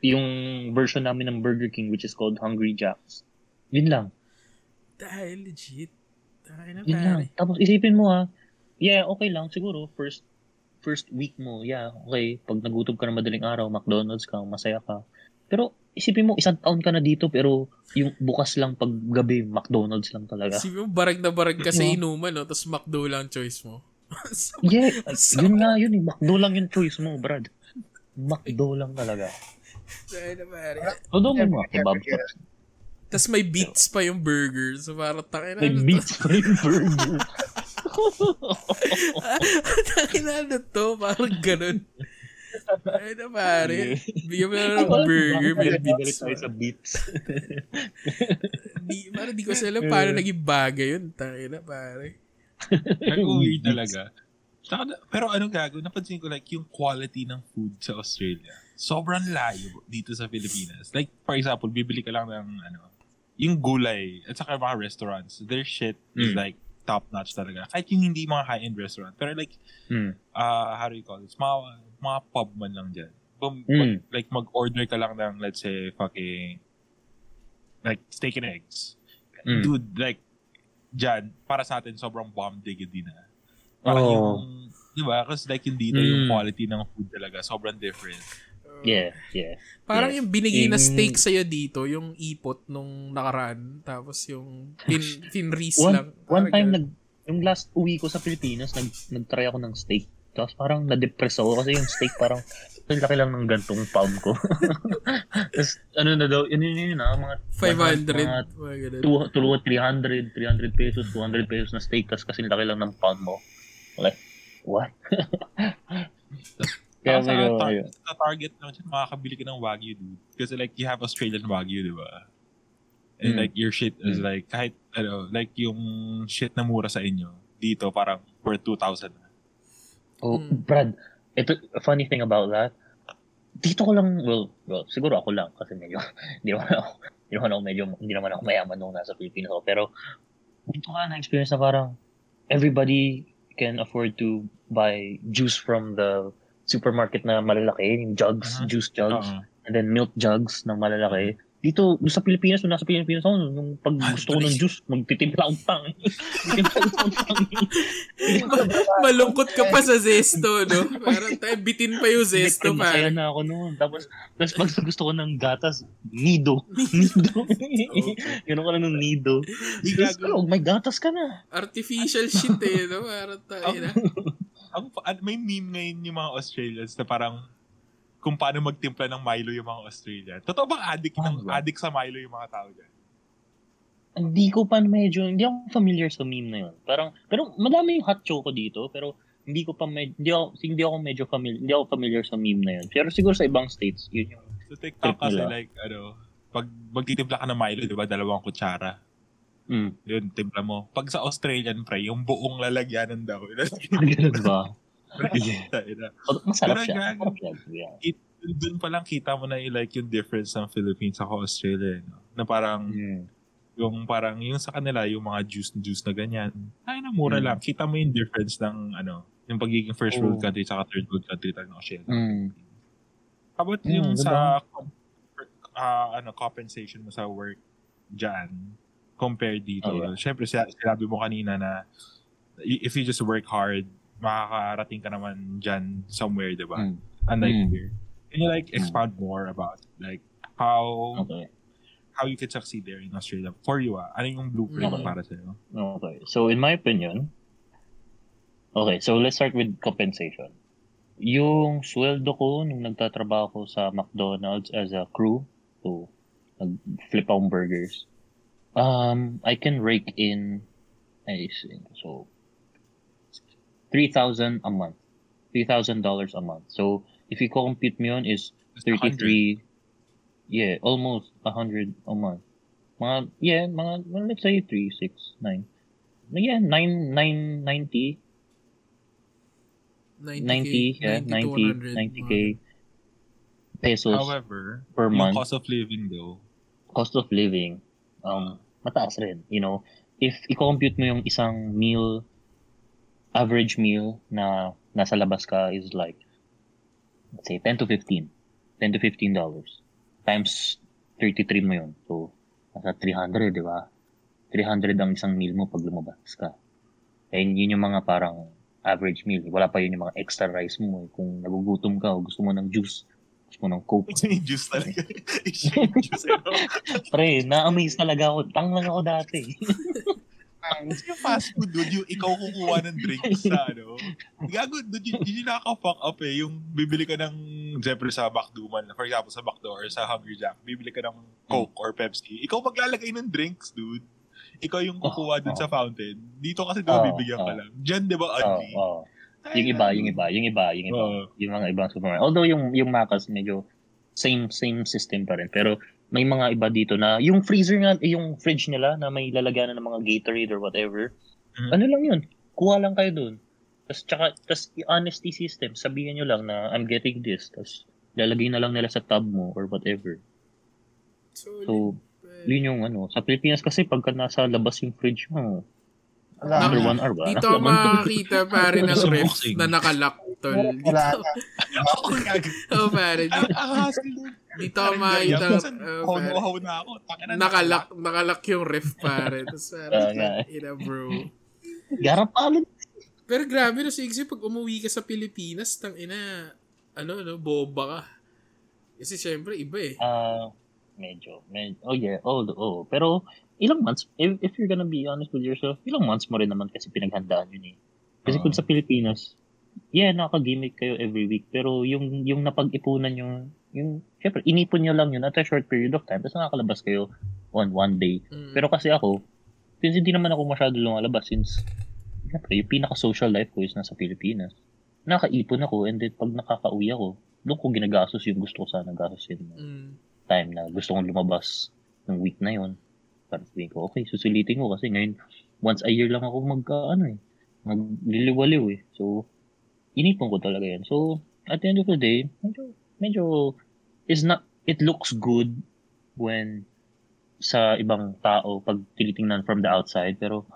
Yung version namin ng Burger King which is called Hungry Jacks. Yun lang. Dahil legit. Tayo na, Yun lang. pare. Tapos isipin mo ha, yeah, okay lang siguro first first week mo, yeah, okay, pag nagutom ka na madaling araw, McDonald's ka, masaya ka. Pero isipin mo, isang taon ka na dito, pero yung bukas lang pag gabi, McDonald's lang talaga. Sabi mo, barag na barag ka sa inuman, no? Tapos McDo lang choice mo. So, Yeah, So- yun nga yun, eh, McDo lang yung choice mo, Brad. McDo lang talaga. Todo mo mga kebab. Tapos may beats pa yung burger. So parang takin na. May beats pa yung burger. takin na ano to. Parang ganun. Tayo na, pare. Bigyan mo na ng burger. May beats pa. sa beats. Di, parang di ko sa alam paano naging bagay yun. Tayo na, pare. Nag-weird talaga. Saka na- pero ano gago, napansin ko like yung quality ng food sa Australia. Sobrang layo dito sa Pilipinas. Like, for example, bibili ka lang ng ano, yung gulay at saka mga restaurants, their shit is Mm. like top-notch talaga. Kahit yung hindi mga high-end restaurant. Pero like, Hmm. uh, how do you call it? Mga, mga pub man lang dyan. Bum, Mm. Like, mag-order ka lang ng, let's say, fucking, like, steak and eggs. Mm. Dude, like, dyan, para sa atin, sobrang bomb diggity na. Parang Oo. yung, di ba? Kasi like yung dito, yung Mm. quality ng food talaga, sobrang different. Yeah, yeah. Parang Yes. yung binigay na steak sa'yo dito, yung ipot nung nakaraan, tapos yung tin, tinris One, lang. one time, nag, yung last uwi ko sa Pilipinas, nag, nag-try ako ng steak. Tapos parang na-depress ako kasi yung steak parang ang laki lang ng gantong palm ko. Tapos ano na daw, yun yun yun ah, mga 500. mga Mga ganun. two, two, 300, 300 pesos, 200 pesos na steak kasi kasi laki lang ng palm mo. Like, what? Kaya sa, medyo, tar- sa Target naman dyan, makakabili ka ng Wagyu, dude. Kasi like, you have Australian Wagyu, di ba? And Mm. like, your shit is Mm. like, kahit, ano, like yung shit na mura sa inyo, dito parang worth 2,000 na. Oh, Mm. Brad, ito, a funny thing about that, dito ko lang, well, well, siguro ako lang kasi medyo, hindi naman ako, hindi naman ako medyo, hindi naman ako mayaman nung nasa Pilipinas ako, pero dito ka na-experience na parang everybody can afford to buy juice from the supermarket na malalaki, yung jugs, Uh-huh. juice jugs, Oo. and then milk jugs na malalaki. Dito, doon sa Pilipinas, nung nasa Pilipinas ako, nung pag gusto ko ng juice, magtitimpla akong pang. Malungkot ka pa sa zesto, no? Parang tayo, bitin pa yung zesto, Masaya pare. na ako noon. Tapos, tapos pag gusto ko ng gatas, nido. Nido. Ganun ka lang ng nido. Tapos, oh, may gatas ka na. Artificial shit eh, no? Parang tayo na. Ang, may meme ngayon yung mga Australians na parang kung paano magtimpla ng Milo yung mga Australian. Totoo bang addict, ng, Ano ba? addict sa Milo yung mga tao dyan? Hindi ko pa medyo, hindi ako familiar sa meme na yun. Parang, pero madami yung hot choco dito, pero hindi ko pa med, hindi ako, hindi ako medyo familiar, hindi ako familiar sa meme na yun. Pero siguro sa ibang states, yun yung, Sa TikTok Trip kasi nila. like, ano, pag magtitimpla ka ng Milo, di ba, dalawang kutsara. Mm. Yun, timpla mo. Pag sa Australian, pre, yung buong lalagyanan daw. Ganun ba? Masarap Pero siya. Masarap siya. Yeah. Doon pa lang kita mo na yung, like yung difference ng Philippines sa Australia. No? Na parang, Mm. yung parang, yung sa kanila, yung mga juice juice na ganyan. Ay, na mura Mm. lang. Kita mo yung difference ng, ano, yung pagiging first world Oo. country saka third world country talaga ng Australia. Mm. How about Mm, yung diba? sa ah, ano compensation mo sa work dyan compared dito? Oh, yeah. Siyempre, si- sinabi mo kanina na if you just work hard, makakarating ka naman dyan somewhere, di ba? Mm. Unlike Mm. here. Can you like expound more about like how Okay. how you could succeed there in Australia for you ah? Ano yung blueprint Mm. para sa'yo? Okay. So, in my opinion, Okay, so let's start with compensation. Yung sweldo ko nung nagtatrabaho ko sa McDonald's as a crew, so nag-flip akong burgers, um, I can rake in, I see, so, 3,000 a month. $3,000 a month. So, if you compute mo yun is That's 100. 33, yeah, almost a 100 a month. Mga, yeah, mga, well, let's say 3, 6, 9. Yeah, 9, 9, 90, 90, yeah, 90, 90k pesos However, per month. cost of living though, cost of living, um, mataas rin. You know, if i-compute mo yung isang meal, average meal na nasa labas ka is like, let's say, 10 to 15. 10 to 15 dollars. Times 33 mo yun. So, nasa 300, di ba? 300 ang isang meal mo pag lumabas ka. And yun yung mga parang average meal. Wala pa yun yung mga extra rice mo. eh. Kung nagugutom ka o gusto mo ng juice, mo ng coke. it's yung juice talaga. It's ano? Pre, na-amaze talaga ako. Tang lang ako dati. Kasi yung fast food, dude, yung ikaw kukuha ng drinks sa ano. Gago, dude, yun, yun yung nakaka-fuck up eh. Yung bibili ka ng, siyempre sa McDo man, for example, sa McDo or sa Hungry Jack, bibili ka ng Coke or Pepsi. Ikaw maglalagay ng drinks, dude. Ikaw yung kukuha dun Oh, sa fountain. Dito kasi diba Oh, bibigyan ka oh. lang. Diyan, di ba, Oo, only? oo. Yung iba, yung iba, yung iba, yung iba. Oo. Yung mga ibang supermarket. Although yung, yung Macas medyo same same system pa rin. Pero may mga iba dito na yung freezer nga, eh, yung fridge nila na may lalagyan ng mga Gatorade or whatever. Mhm. Ano lang yun? Kuha lang kayo dun. Tapos tsaka, tas yung honesty system, sabihin nyo lang na I'm getting this. Tapos lalagay na lang nila sa tab mo or whatever. So, yun yung ano. Sa Pilipinas kasi pagka nasa labas yung fridge mo, Wala after na. one hour ba? Dito ako makakita pare ng Sa ref na nakalock tol. Dito, Wala na. Oh, pare. Dito, ako makakita. Minsan, oh, pare. Hono-ho na ako. Nakalock, nakalock yung ref pare. Tapos Oo nga. ina bro. Garapalad. Pero grabe no, Sigsy, pag umuwi ka sa Pilipinas, tang ina, ano, ano, boba ka. Kasi syempre, iba eh. Ah, medyo, medyo. Oh yeah, oh, oh. Pero ilang months, if, if you're gonna be honest with yourself, ilang months mo rin naman kasi pinaghandaan yun eh. Kasi Oo. kung sa Pilipinas, yeah, nakaka-gimmick kayo every week. Pero yung yung napag-ipunan yung, yung, syempre, inipon nyo lang yun at a short period of time. Tapos nakakalabas kayo on one day. Mm. Pero kasi ako, since hindi naman ako masyado lumalabas, since, syempre, yung pinaka-social life ko is nasa Pilipinas. Nakaipon ako, and then pag nakaka-uwi ako, doon ko ginagastos yung gusto ko sana gastusin Mm. time na gusto kong lumabas ng week na yon para sabihin ko, okay, susulitin ko kasi ngayon, once a year lang ako mag, uh, ano eh, magliliwaliw eh. So, inipon ko talaga yan. So, at the end of the day, medyo, medyo, is not, it looks good when sa ibang tao pag tinitingnan from the outside, pero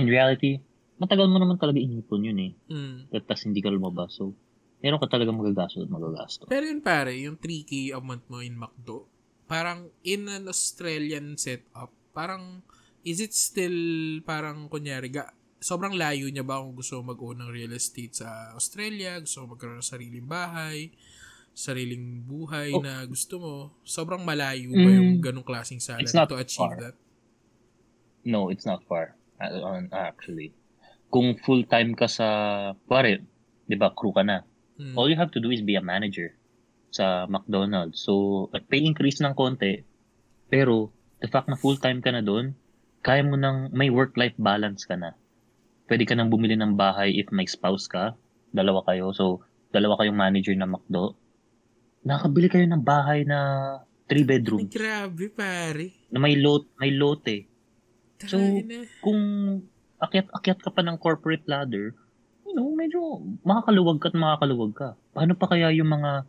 in reality, matagal mo naman talaga inipon yun eh. Mm. Tapos hindi ka lumabas. So, meron ka talaga magagastos at magagastos. Pero yun pare, yung 3K a month mo in McDo, parang in an Australian setup, parang is it still parang kunyari, ga, sobrang layo niya ba kung gusto mag-own ng real estate sa Australia, gusto magkaroon ng sariling bahay, sariling buhay Oh. na gusto mo, sobrang malayo ba yung Mm. ganong klaseng salary to achieve far. that? No, it's not far. Uh, actually. Kung full-time ka sa, pare, di ba, crew ka na. Mm. All you have to do is be a manager sa McDonald's. So, at pay increase ng konti, pero the fact na full-time ka na doon, kaya mo nang may work-life balance ka na. Pwede ka nang bumili ng bahay if may spouse ka. Dalawa kayo. So, dalawa kayong manager na McDo. Nakabili kayo ng bahay na three Ay, bedrooms grabe pare. na may lot may lote. So, Taray na. kung akyat-akyat ka pa ng corporate ladder, you know, medyo makakaluwag ka at makakaluwag ka. Paano pa kaya yung mga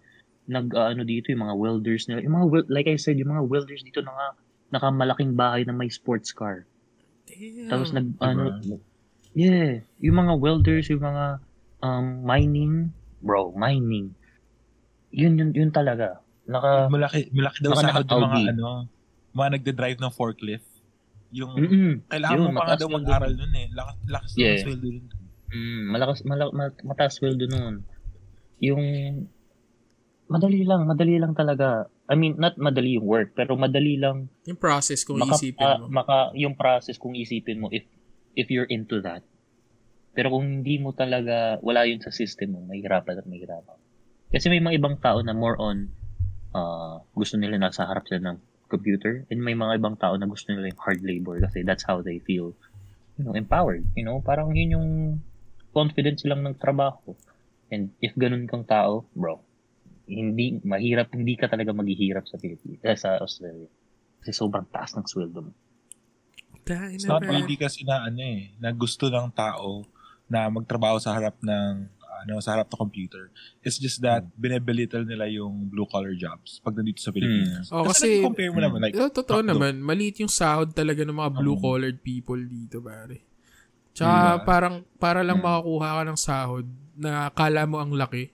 nag ah, ano dito, yung mga welders nila, yung mga wel- like I said, yung mga welders dito na nakamalaking bahay na may sports car. Damn. Tapos nag Diba? ano yeah, yung mga welders, yung mga um, mining, bro, mining. Yun yun yun talaga. Naka Malaki, malaki daw sa yung mga ano, mga nagde-drive ng forklift. Yung, mm kailangan Yun, mo pa nga daw mag-aral nun eh. Lakas, lakas Yeah. ng sweldo nun. Mm, malakas, mala, ma- mataas sweldo noon. Yung, madali lang, madali lang talaga. I mean, not madali yung work, pero madali lang yung process kung maka, isipin ah, mo. maka, yung process kung isipin mo if if you're into that. Pero kung hindi mo talaga, wala yun sa system mo, mahirapan at mahirapan. Kasi may mga ibang tao na more on, uh, gusto nila nasa harap sila ng computer, and may mga ibang tao na gusto nila yung hard labor kasi that's how they feel, you know, empowered. You know, parang yun yung confidence silang ng trabaho. And if ganun kang tao, bro, hindi, mahirap, hindi ka talaga maghihirap sa Pilipinas, eh, sa Australia. Kasi sobrang taas ng sweldo mo. It's not really kasi na ano eh, na gusto ng tao na magtrabaho sa harap ng ano sa harap ng computer. It's just that Hmm. binebelittle nila yung blue collar jobs pag nandito sa Pilipinas. Oh, kasi- compare mo naman like Eh, totoo Hotdog. naman, maliit yung sahod talaga ng mga blue-collared people dito, pare. Tsaka Diba? parang, para lang Mm. makakuha ka ng sahod na kala mo ang laki.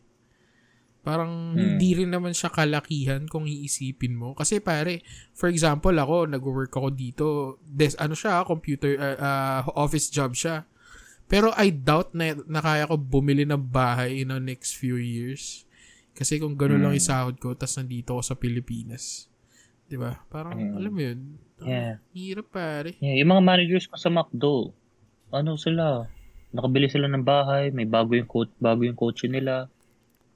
Parang Mm. hindi rin naman siya kalakihan kung iisipin mo. Kasi pare, for example, ako, nag-work ako dito, des, ano siya, computer, uh, uh, office job siya. Pero I doubt na, na kaya ko bumili ng bahay in the next few years. Kasi kung gano'n lang Mm. yung sahod ko, tas nandito ako sa Pilipinas. 'Di ba? Parang, Mm. alam mo yun, Yeah. hirap pare. Yeah, yung mga managers ko sa McDo, ano sila, nakabili sila ng bahay, may bago yung coach, bago yung coach nila.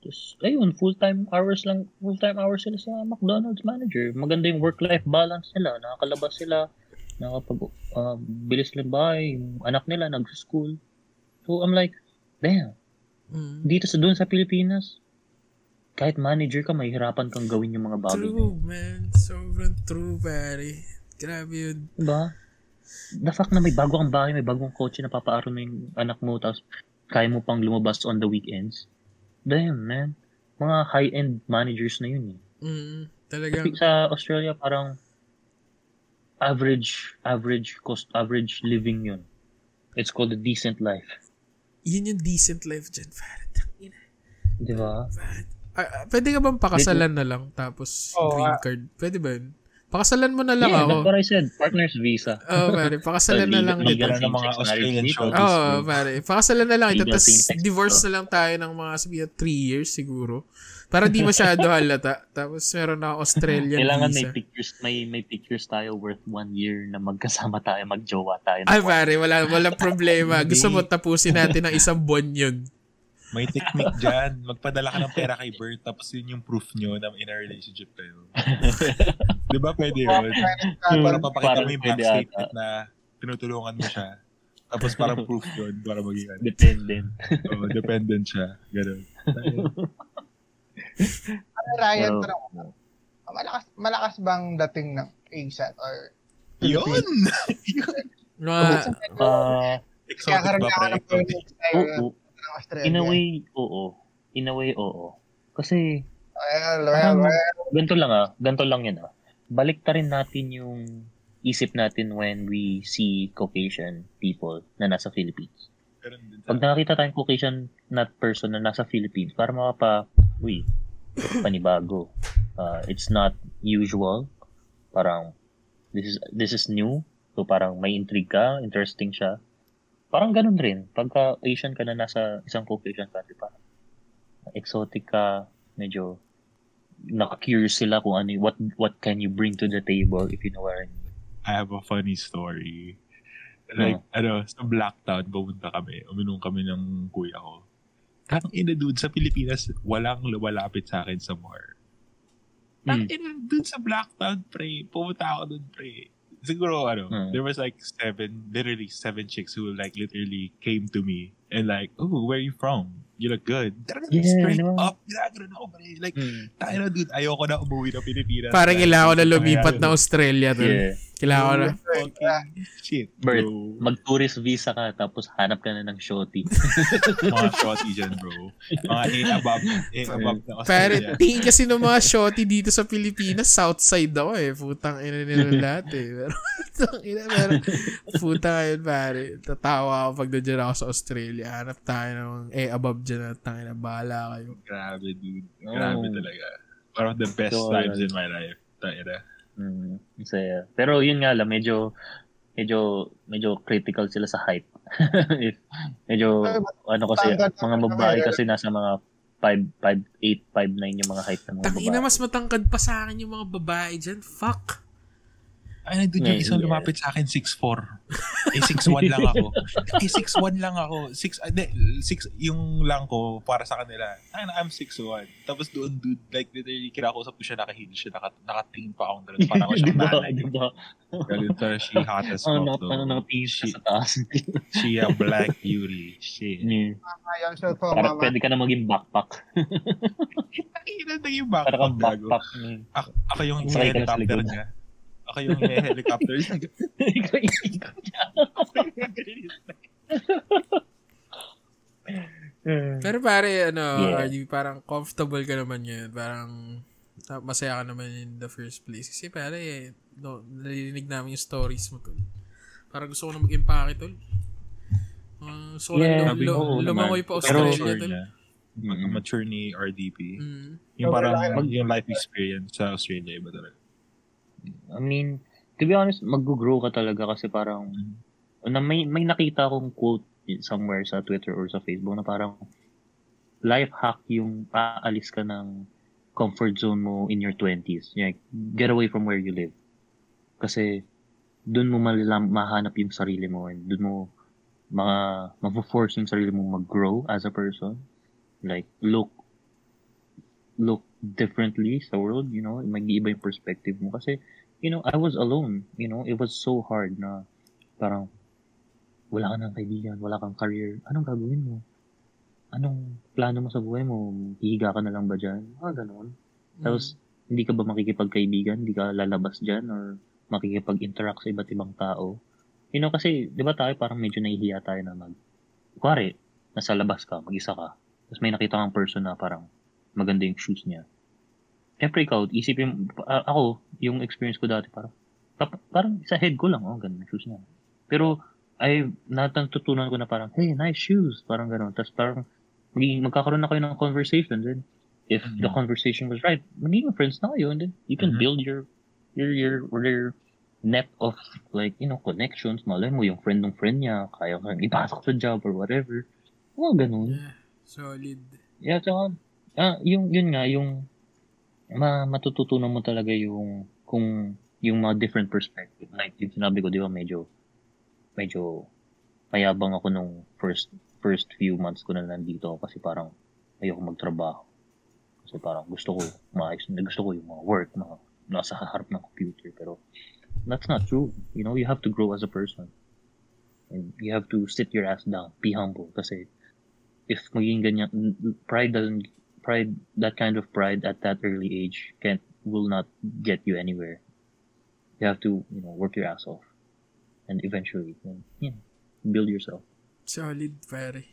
Just, ayun, full-time hours lang, full-time hours sila sa McDonald's manager. Maganda yung work-life balance nila, nakakalabas sila, nakapag, uh, bili sila ng bahay, yung anak nila nag-school. So, I'm like, damn, Mm. dito sa doon sa Pilipinas, kahit manager ka, mahihirapan kang gawin yung mga bagay. na. True, man. Sobrang true, pare. Grabe yun. Diba? The fact na may bago kang bahay, may bagong kotse na papaaro mo yung anak mo, tapos kaya mo pang lumabas on the weekends. Damn, man. Mga high-end managers na yun eh. Mm, Kasi talagang, sa Australia, parang average, average cost, average living yun. It's called a decent life. yun yung decent life dyan. Tangina. Di ba? Ah, ah, pwede ka bang pakasalan na lang tapos Oo, green ah. card? Pwede ba yun? Pakasalan mo na lang Yeah, ako. that's what I said. Partner's visa. Oo, pare. Pakasalan na lang Legal ang mga Australian shows. Oo, oh, pare. Pakasalan na lang kita. Legal Tapos divorce na lang tayo ng mga sabihin 3 years siguro. Para di masyado halata. Tapos meron na Australian Kailangan may visa. pictures, may may pictures tayo worth one year na magkasama tayo, magjowa tayo. Ay, pare. Wala, wala problema. Gusto mo tapusin natin ng isang buwan yun. May technique dyan. Magpadala ka ng pera kay Bert tapos yun yung proof nyo na in a relationship kayo. Di ba pwede yun? Para papakita mo yung bank statement na tinutulungan mo siya. Tapos parang proof yun para maging ano. Dependent. Oh, dependent siya. Ganun. Ano, Ryan, ko, malakas, malakas bang dating ng ASAT or Yun! Mga, Ah, Exotic ba, pre? ng Exotic. tayo oo. Australia? In a way, oo. In a way, oo. Kasi, Well, well, Parang- well. ganito lang ah. Ganito lang yun ah. Balik ta rin natin yung isip natin when we see Caucasian people na nasa Philippines. Pag nakakita tayong Caucasian na person na nasa Philippines, para makapa, uy, panibago. Uh, it's not usual. Parang, this is this is new. So parang may intrigue ka, interesting siya. Parang ganun rin. Pagka Asian ka na nasa isang Caucasian country, parang exotic ka, medyo naka-curious sila kung ano, what what can you bring to the table if you know what I mean. I have a funny story. Like, ano, sa Blacktown, pumunta kami. Uminom kami ng kuya ko. Kang ina dude, sa Pilipinas, walang lumalapit sa akin sa bar. Kang Hmm. ina dude sa Blacktown, pre. Pumunta ako dun, pre. Siguro, ano, Hmm. there was like seven, literally seven chicks who like literally came to me and like, oh, where are you from? You look good. Yeah, straight no? up. Ginagano ako, pre. Like, tayo na dude, ayoko na umuwi ng Pilipinas. parang kailangan ko na lumipat na Australia. Tol. Yeah. Kailangan ko na. Shit, Bert, bro. Mag-tourist visa ka tapos hanap ka na ng shorty. mga shorty dyan, bro. Mga A above, A above na Australia. tingin kasi ng mga shorty dito sa Pilipinas, south side ako eh. Putang ina nila lahat eh. Pero, putang ina, pero, putang ina, pare. Tatawa ako pag nandiyan ako sa Australia. Hanap tayo ng eh above dyan at tangina, bahala kayo. Grabe, dude. Grabe Oh. talaga. One of the best So, times in my life. Tayo na. Mm, saya. Pero yun nga lang, medyo medyo medyo critical sila sa height. If- medyo Ay, ano kasi mga babae kasi nasa mga 5 5 8 5 9 yung mga height ng mga Tangina, babae. mas matangkad pa sa akin yung mga babae dyan. Fuck. Ay, dude, yung Yeah, isang yeah. lumapit sa akin, 6'4". Eh, 6'1 lang ako. Eh, 6'1 lang ako. 6, ah, di, 6, yung lang ko, para sa kanila, ay, I'm 6'1". Tapos doon, dude, like, literally, kinakausap ko siya, naka-heel siya, naka, nakatingin pa akong ganun. Parang ako Di siyang ba? nanay. Di ba? Ganun, pero she hot as Ano, fuck, though. ano, nakatingin siya sa taas. She a black beauty. Shit. Hmm. Ayaw siya po, Parang pwede ka na maging backpack. Ay, naging Para backpack kang gago. backpack. Ako, yung sa likod. niya. Ako yung helicopter niya. Ikaw ikot niya. Pero pare, ano, Yeah. RD, parang comfortable ka naman yun. Parang ah, masaya ka naman in the first place. Kasi pare, no, narinig namin yung stories mo, tol. Parang gusto ko na mag-impake, tol. Uh, so, Yeah, sabi mo, lumangoy pa Australia, mature tol. niya. Mag-mature ni RDP. Mm. Yung parang yung life experience sa Australia iba talaga. I mean, to be honest, mag-grow ka talaga kasi parang na may may nakita akong quote somewhere sa Twitter or sa Facebook na parang life hack yung aalis ka ng comfort zone mo in your 20s. Like, get away from where you live. Kasi doon mo malalam, mahanap yung sarili mo and doon mo ma, ma-force yung sarili mo mag-grow as a person. Like, look look differently sa world, you know, mag-iiba yung perspective mo. Kasi, you know, I was alone, you know, it was so hard na parang wala ka ng kaibigan, wala kang career, anong gagawin mo? Anong plano mo sa buhay mo? Hihiga ka na lang ba dyan? Ah, ganun. Tapos, hindi ka ba makikipagkaibigan? Hindi ka lalabas dyan? Or makikipag-interact sa iba't ibang tao? You know, kasi, di ba tayo parang medyo nahihiya tayo na mag... Kuwari, nasa labas ka, mag-isa ka. Tapos may nakita kang person na parang maganda yung shoes niya. Siyempre ikaw, isipin, ah, ako, yung experience ko dati, parang, parang sa head ko lang, oh, ganda yung shoes niya. Pero, ay, natutunan ko na parang, hey, nice shoes, parang gano'n. Tapos parang, magiging, magkakaroon na kayo ng conversation, then, if the Mhm. conversation was right, magiging friends na kayo, and then, you can Mhm. build your, your, your, your net of, like, you know, connections, malay mo, yung friend ng friend niya, kaya kang ipasok sa job or whatever. Mga ganun. Yeah, solid. Yeah, tsaka, ah, yung, yun nga, yung, ma, matututunan mo talaga yung, kung, yung mga different perspective. Like, yung sinabi ko, di ba, medyo, medyo, mayabang ako nung first, first few months ko na nandito ako kasi parang, ayoko magtrabaho. Kasi parang gusto ko, maayos, gusto ko yung mga work, mga, nasa harap ng computer. Pero, that's not true. You know, you have to grow as a person. And you have to sit your ass down, be humble. Kasi, if maging ganyan, pride doesn't, pride, that kind of pride at that early age can't, will not get you anywhere. You have to, you know, work your ass off. And eventually, you know, build yourself. Solid, pare.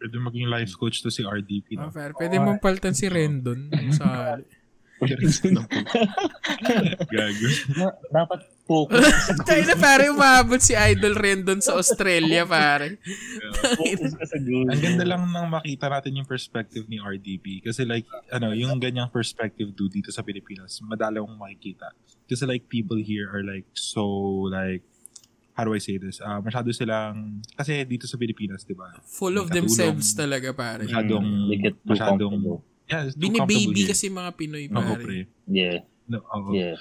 Pwede maging life coach to si RDP. Oh, No? pare. Pwede mong palitan si Rendon. sa Gago. Na- dapat focus. Tayo na pare, umabot si Idol Rendon sa Australia, pare. focus ka sa goal. Ang ganda lang nang makita natin yung perspective ni RDP. Kasi like, ano, yung ganyang perspective do dito sa Pilipinas, madala mong makikita. Kasi like, people here are like, so like, how do I say this? Uh, masyado silang, kasi dito sa Pilipinas, di ba? Full of Katulong. themselves talaga, pare. Masyadong, Mm, masyadong. Yeah, it's Binibaby kasi mga Pinoy, Oo, pare. pre. Yeah, No, oo. yeah.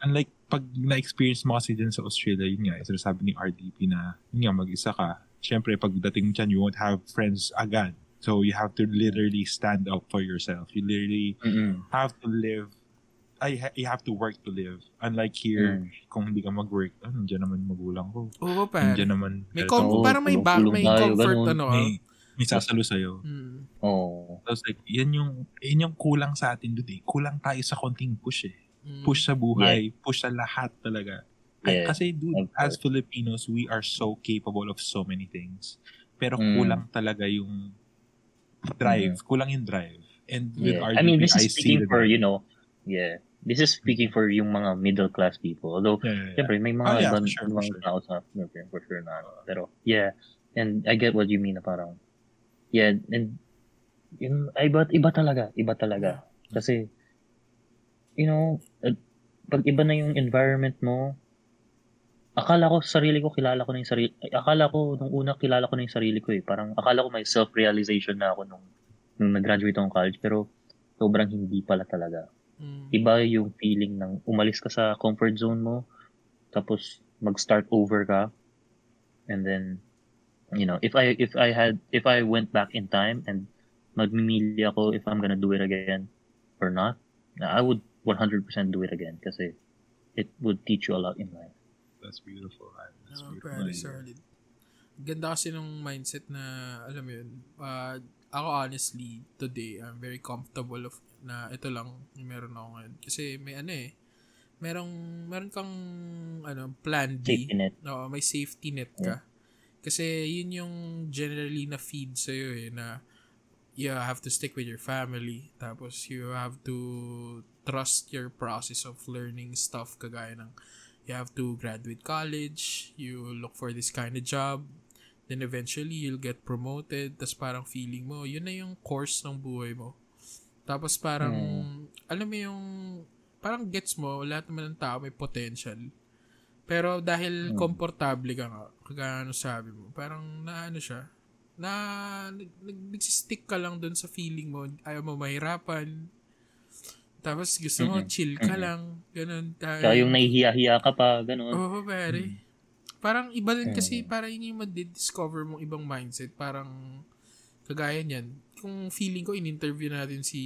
And like, pag na-experience mo kasi din sa Australia, yun nga, sinasabi ni RDP na, yun nga, mag-isa ka. Siyempre, pagdating dyan, you won't have friends agad. So, you have to literally stand up for yourself. You literally Mm-mm. have to live, ay, ha- you have to work to live. Unlike here, Mm. kung hindi ka mag-work, ah, nandiyan naman yung magulang ko. Oo, pare. Nandiyan naman, May com- Oo, parang may back, tulong-tulong may comfort, ano, ah. may, may sasalo sa'yo. Hmm. Oh. Tapos like, yan yung, yan yung kulang sa atin doon eh. Kulang tayo sa konting push eh. Hmm. push sa buhay, push sa lahat talaga. Yeah, Kasi dude, of as. Filipinos, we are so capable of so many things. Pero Mm. kulang talaga yung drive. Kulang yung drive. And with Yeah. RDP, I mean, this is speaking for, you know, yeah. This is speaking for yung mga middle class people. Although, Yeah, yeah, yeah. May mga Oh, yeah, ibang, for sure, for ibang sure. tao sa for sure na. Pero, yeah. And I get what you mean na parang, yeah, and, yun, ay, iba, iba talaga, iba talaga. Kasi, you know, uh, pag iba na yung environment mo, akala ko, sarili ko, kilala ko na yung sarili, akala ko, nung una, kilala ko na yung sarili ko eh. Parang, akala ko may self-realization na ako nung, nung nag-graduate akong college, pero, sobrang hindi pala talaga Hmm. iba yung feeling ng umalis ka sa comfort zone mo tapos mag-start over ka. And then, you know, if I, if I had, if I went back in time and magmimili ako if I'm gonna do it again or not, I would 100% do it again kasi it would teach you a lot in life. That's beautiful. man. That's Oh, beautiful. very solid. Ganda kasi nung mindset na, alam mo yun, uh, ako honestly, today, I'm very comfortable of, na ito lang yung meron ako ngayon. Kasi may ano eh, merong, meron kang, ano, plan B. Safety net. Oo, may safety net ka. Kasi yun yung generally na feed sa'yo eh, na you have to stick with your family. Tapos you have to trust your process of learning stuff kagaya ng you have to graduate college, you look for this kind of job, then eventually you'll get promoted, tapos parang feeling mo, yun na yung course ng buhay mo. Tapos parang, alam mo yung, parang gets mo, lahat naman ng tao may potential. Pero dahil komportable ka nga, kagaya ano sabi mo, parang na ano siya, na nag, nag- nagsistick ka lang dun sa feeling mo, ayaw mo mahirapan, tapos gusto mo, Mhm. chill ka Mhm. lang, ganun. Dahil, Tsaka yung nahihiya-hiya ka pa, ganun. Oo, pare. Parang iba din kasi, Mm. parang yun yung discover mong ibang mindset. Parang, kagaya niyan. Kung feeling ko, in-interview natin si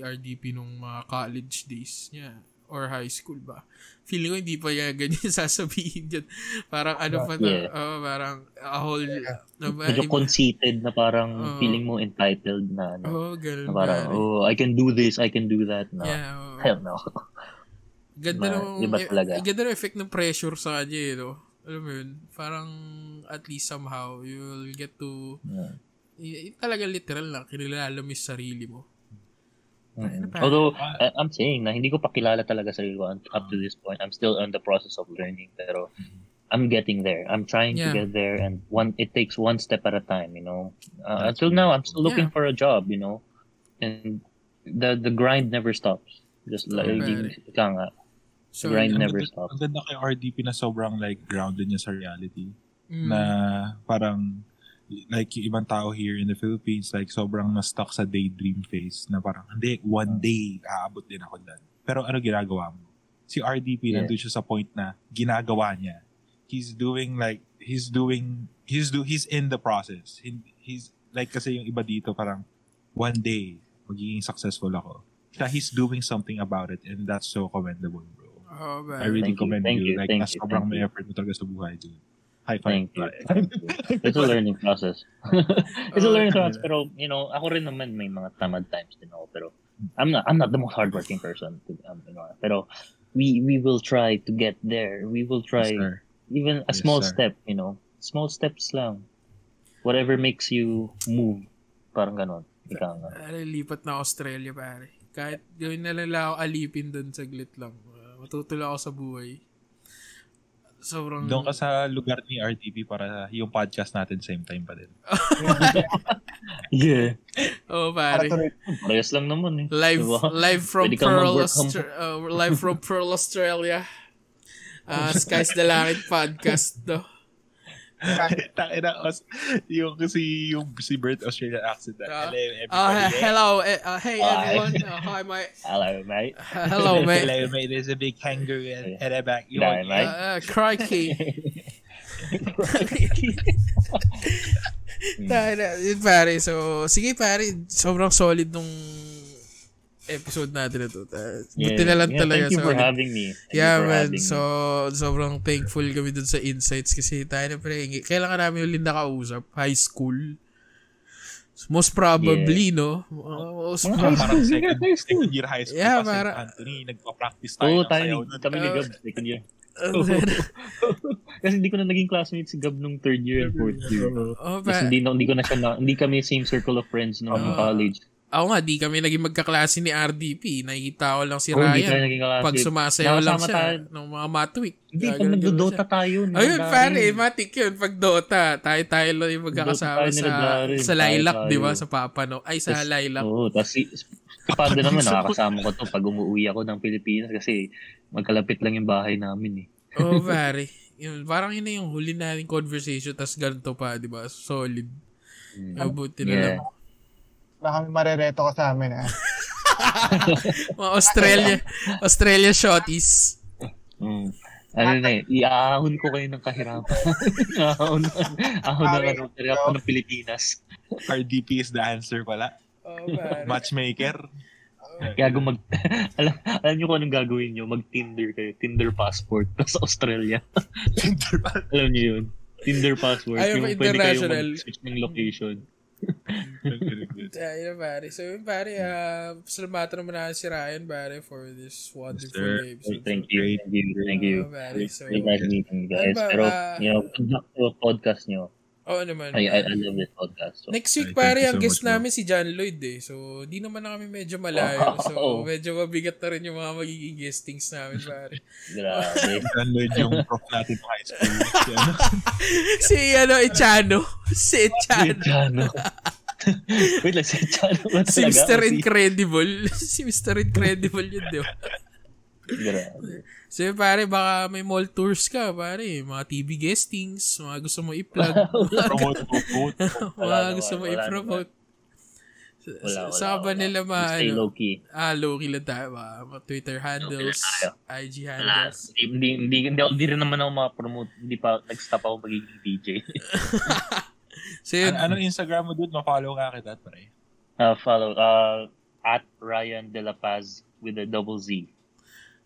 RDP nung mga college days niya or high school ba. Feeling ko hindi pa niya ganyan sasabihin dyan. Parang ano pa to, Yeah. oh, parang a whole, na ba, Medyo conceited na parang Oo. feeling mo entitled na, ano, oh, ganun na parang, pare. oh, I can do this, I can do that. No, Yeah, oo. hell no. Ganda nung, iba eh, talaga. ganda nung effect ng pressure sa kanya eh, no? Alam mo yun, parang at least somehow you'll get to, Yeah. y- talaga literal lang, kinilala mo yung sarili mo. Mhm. pa? Although, I- I'm saying na hindi ko pa kilala talaga sarili ko up to this point. I'm still in the process of learning, pero I'm getting there. I'm trying Yeah. to get there, and one it takes one step at a time. You know, uh, until now, I'm still looking Yeah. for a job. You know, and the the grind never stops. Just like ika nga, So, grind never ganda- stops. Ang ganda kay RDP na sobrang like grounded niya sa reality. mm, Na parang like yung ibang tao here in the Philippines, like sobrang na-stuck sa daydream phase na parang, hindi, one day, aabot din ako dyan. Pero ano ginagawa mo? Si RDP, Yeah. nandun siya sa point na ginagawa niya. He's doing like, he's doing, he's do, he's in the process. He- He's, like kasi yung iba dito parang, one day, magiging successful ako. Siya, he's doing something about it and that's so commendable, bro. oh, I really Thank you, commend thank you. you, Like, thank na you, sobrang thank may you. effort mo talaga sa buhay, dude. High five. Thank you. It's a learning process. It's a learning process. Pero, you know, ako rin naman may mga tamad times din ako. Pero, I'm not, I'm not the most hardworking person. To, um, you know, pero, we, we will try to get there. We will try, Yes, even a Yes, small sir. step, you know. Small steps lang. Whatever makes you move. Parang ganon. Ikaw nga. ano, lipat na Australia, pare. Kahit gawin na lang ako alipin doon saglit lang. Uh, matutula ako sa buhay. Sobrang... Doon ka sa lugar ni RTP para yung podcast natin same time pa din. Yeah. Oh, Para pare. Parehas lang naman eh. Live Diba? live from Pearl. Austra- uh, live from Pearl Australia. Uh, Skies the Langit podcast do. Takin na, yung si yung si Bert Australian accent. Hello, Uh, everybody. hello, uh, hey Hi. everyone. Uh, hi, mate. Hello, mate. Hello, mate. Hello, mate. There's a big kangaroo at, at back. You Dahil, want- mate. Uh, crikey. Tayo na, yun pare. So, sige pare, sobrang solid nung episode natin na to. Ta- Buti na lang yeah, talaga. Thank you for solid. having me. Thank Yeah, for man. So, me. sobrang thankful kami dun sa insights kasi tayo na pre, kailangan namin ulit nakausap. High school. Most probably, no? Uh, most Mga prob- high Parang school, second, second year high school Yeah, pa para- Anthony. Nagpa-practice tayo Oo, ng tayo, ni- kami ni Gab, second year. Then, Kasi hindi ko na naging classmate si Gab nung third year and fourth year. oh, Kasi hindi, na, hindi ko na siya na, hindi kami same circle of friends nung Oo. college. Ako nga, di kami naging magkaklase ni RDP. Nakikita ko lang si Oo, tayo Ryan. Pag sumasayaw lang siya tayo. ng mga matwik. Hindi, pag nagdo-Dota tayo. Ayun, pare, matik yun. Pag Dota, tayo-tayo lang yung magkakasama sa, sa Lilac, di ba? Sa Papano. Ay, sa Tas- Lilac. Oo, tapos si, Pando naman, nakakasama ko to pag umuwi ako ng Pilipinas kasi magkalapit lang yung bahay namin eh. Oo, oh, pare. Yun, parang yun na yung huli nating conversation, tas ganito pa, di ba? Solid. Mm. Abuti na Yeah. lang. Baka may marereto ka sa amin, ha? Mga Australia, Australia shotties. Mm. Ano na eh, iaahon ko kayo ng kahirapan. Ahon ahon na ano, kahirapan ng Pilipinas. RDP is the answer pala. Oh, pare. Matchmaker. Gago mag... alam, alam niyo kung anong gagawin niyo? Mag-Tinder kayo. Tinder passport sa Australia. alam niyo yun? Tinder passport. Ayaw yung pwede kayo international? mag-switch ng location. Yeah, yun pare. So yun pare, uh, salamatan naman natin si Ryan pare for this wonderful sir. episode. Thank you. Thank you. Thank you. Oh, pare. So, Very nice meeting you guys. Ano ba, Pero, ah, you know, good luck to podcast niyo. Oo naman. I, I, I love this podcast. So. Next week pare, you ang so guest much, namin si John Lloyd eh. So, di naman na kami medyo malayo. So, Wow. medyo mabigat na rin yung mga magiging guestings namin pare. Grabe. Download yung prof natin high school. Si ano? Si ano, Echano. Si Echano. Chano. Wait lang, si Chano ba Si? Mr. Incredible. si Mr. Incredible yun, di ba? Grabe. So, pare, baka may mall tours ka, pare. Mga TV guestings, mga gusto mo i-plug. Promote, promote. mga Wala gusto mo wala i-promote. Wala, wala, Saan ba wala. nila ma, Stay ano, low-key. ah, low-key lang tayo, mga, mga Twitter handles. IG Wala. handles. Hindi, hindi, hindi, hindi, hindi rin naman ako ma-promote. Hindi pa, nag-stop ako magiging DJ. So, yun, Ano, anong Instagram mo dude? Ma-follow ka kita, pare. uh, follow, uh, at Ryan De La Paz with a double Z.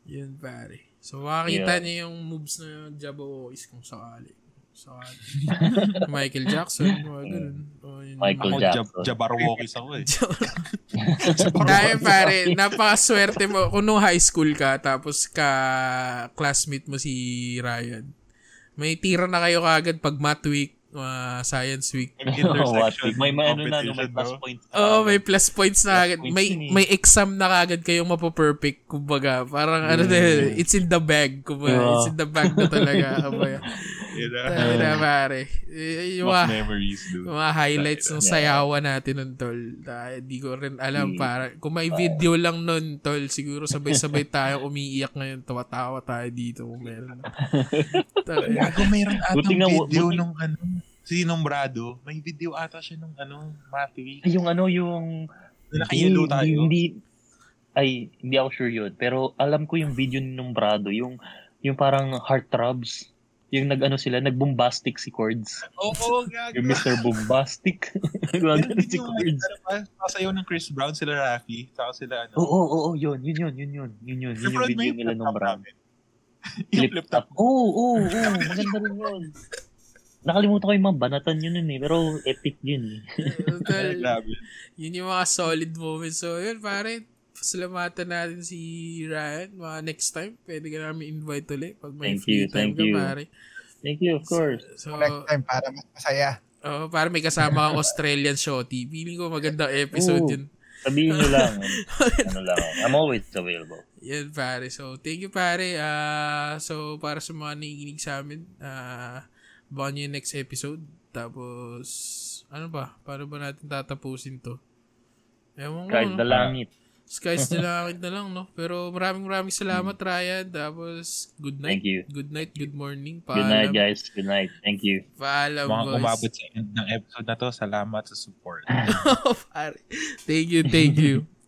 yun, pare. So, makakita Yeah. niyo yung moves na Jabberwockies kung sakali. Sakali. Michael Jackson, mga ganun. O, yun, Michael Ako, Jackson. Jab- Jabarwokis ako eh. Dahil pare, napakaswerte mo. Kung nung high school ka, tapos ka classmate mo si Ryan, may tira na kayo kagad pag math week, uh, science week. Oh, what? May, may ano na, no, may competition, plus points. Oo, oh, may plus points na agad. May eh. may exam na kagad kayong mapo-perfect, kumbaga. Parang ano din, it's in the bag, kumbaga. Yeah. It's in the bag na talaga. kumbaga. Na. Tayo na, pare. Y- Yung mga, memories, dude. mga highlights ng sayawan natin nun, tol. Dahil di ko rin alam, Mm. para kung may video lang nun, tol, siguro sabay-sabay tayo umiiyak ngayon. Tawa-tawa tayo dito kung meron. Buti atang nga, video nung ano, si Nombrado. May video ata siya nung ano, Matthew. Ay, yung ano, yung... Naka-yellow Hindi- tayo. Hindi, ay, hindi ako sure yun. Pero alam ko yung video ni Nombrado, yung, yung parang heartthrobs. Yung nag-ano sila, nag-bombastic si Chords. Oo, gago. Yung Mr. Bombastic. Nagwagano si yung Chords. ano ng Chris Brown, sila Rafi, saka sila ano. Oo, oo, oo, yun, yun, yun, yun, yun, yun, yun, yun yung video nila nung Brown. Yung flip top. Oo, oo, oo, maganda rin yun. Nakalimutan ko yung mga banatan yun nun eh, pero epic yun eh. Grabe. yun yung mga solid moments. So, yun, pare, pasalamatan natin si Ryan. Mga next time, pwede ka namin invite ulit pag may Thank free you, time thank ka, you. pare. Thank you, of course. So, Next time para mas masaya. oh, para may kasama kang Australian shorty. Feeling ko magandang episode Oo. yun. Sabihin nyo lang, ano lang, I'm always available. Yan, pare. So, thank you, pare. Ah, so, para sa mga nakikinig sa amin, ah, abangan nyo yung next episode. Tapos, ano ba? Paano ba natin tatapusin to? Ewan ko. Kahit no? The langit. Skies na lang, no? Pero maraming maraming salamat, Ryan. Tapos, good night. Thank you. Good night, good morning. Good night, Paalam. guys. Good night. Thank you. Paalam, Mga boys. umabot sa end ng episode na to, salamat sa support. Pare. Thank you, thank you.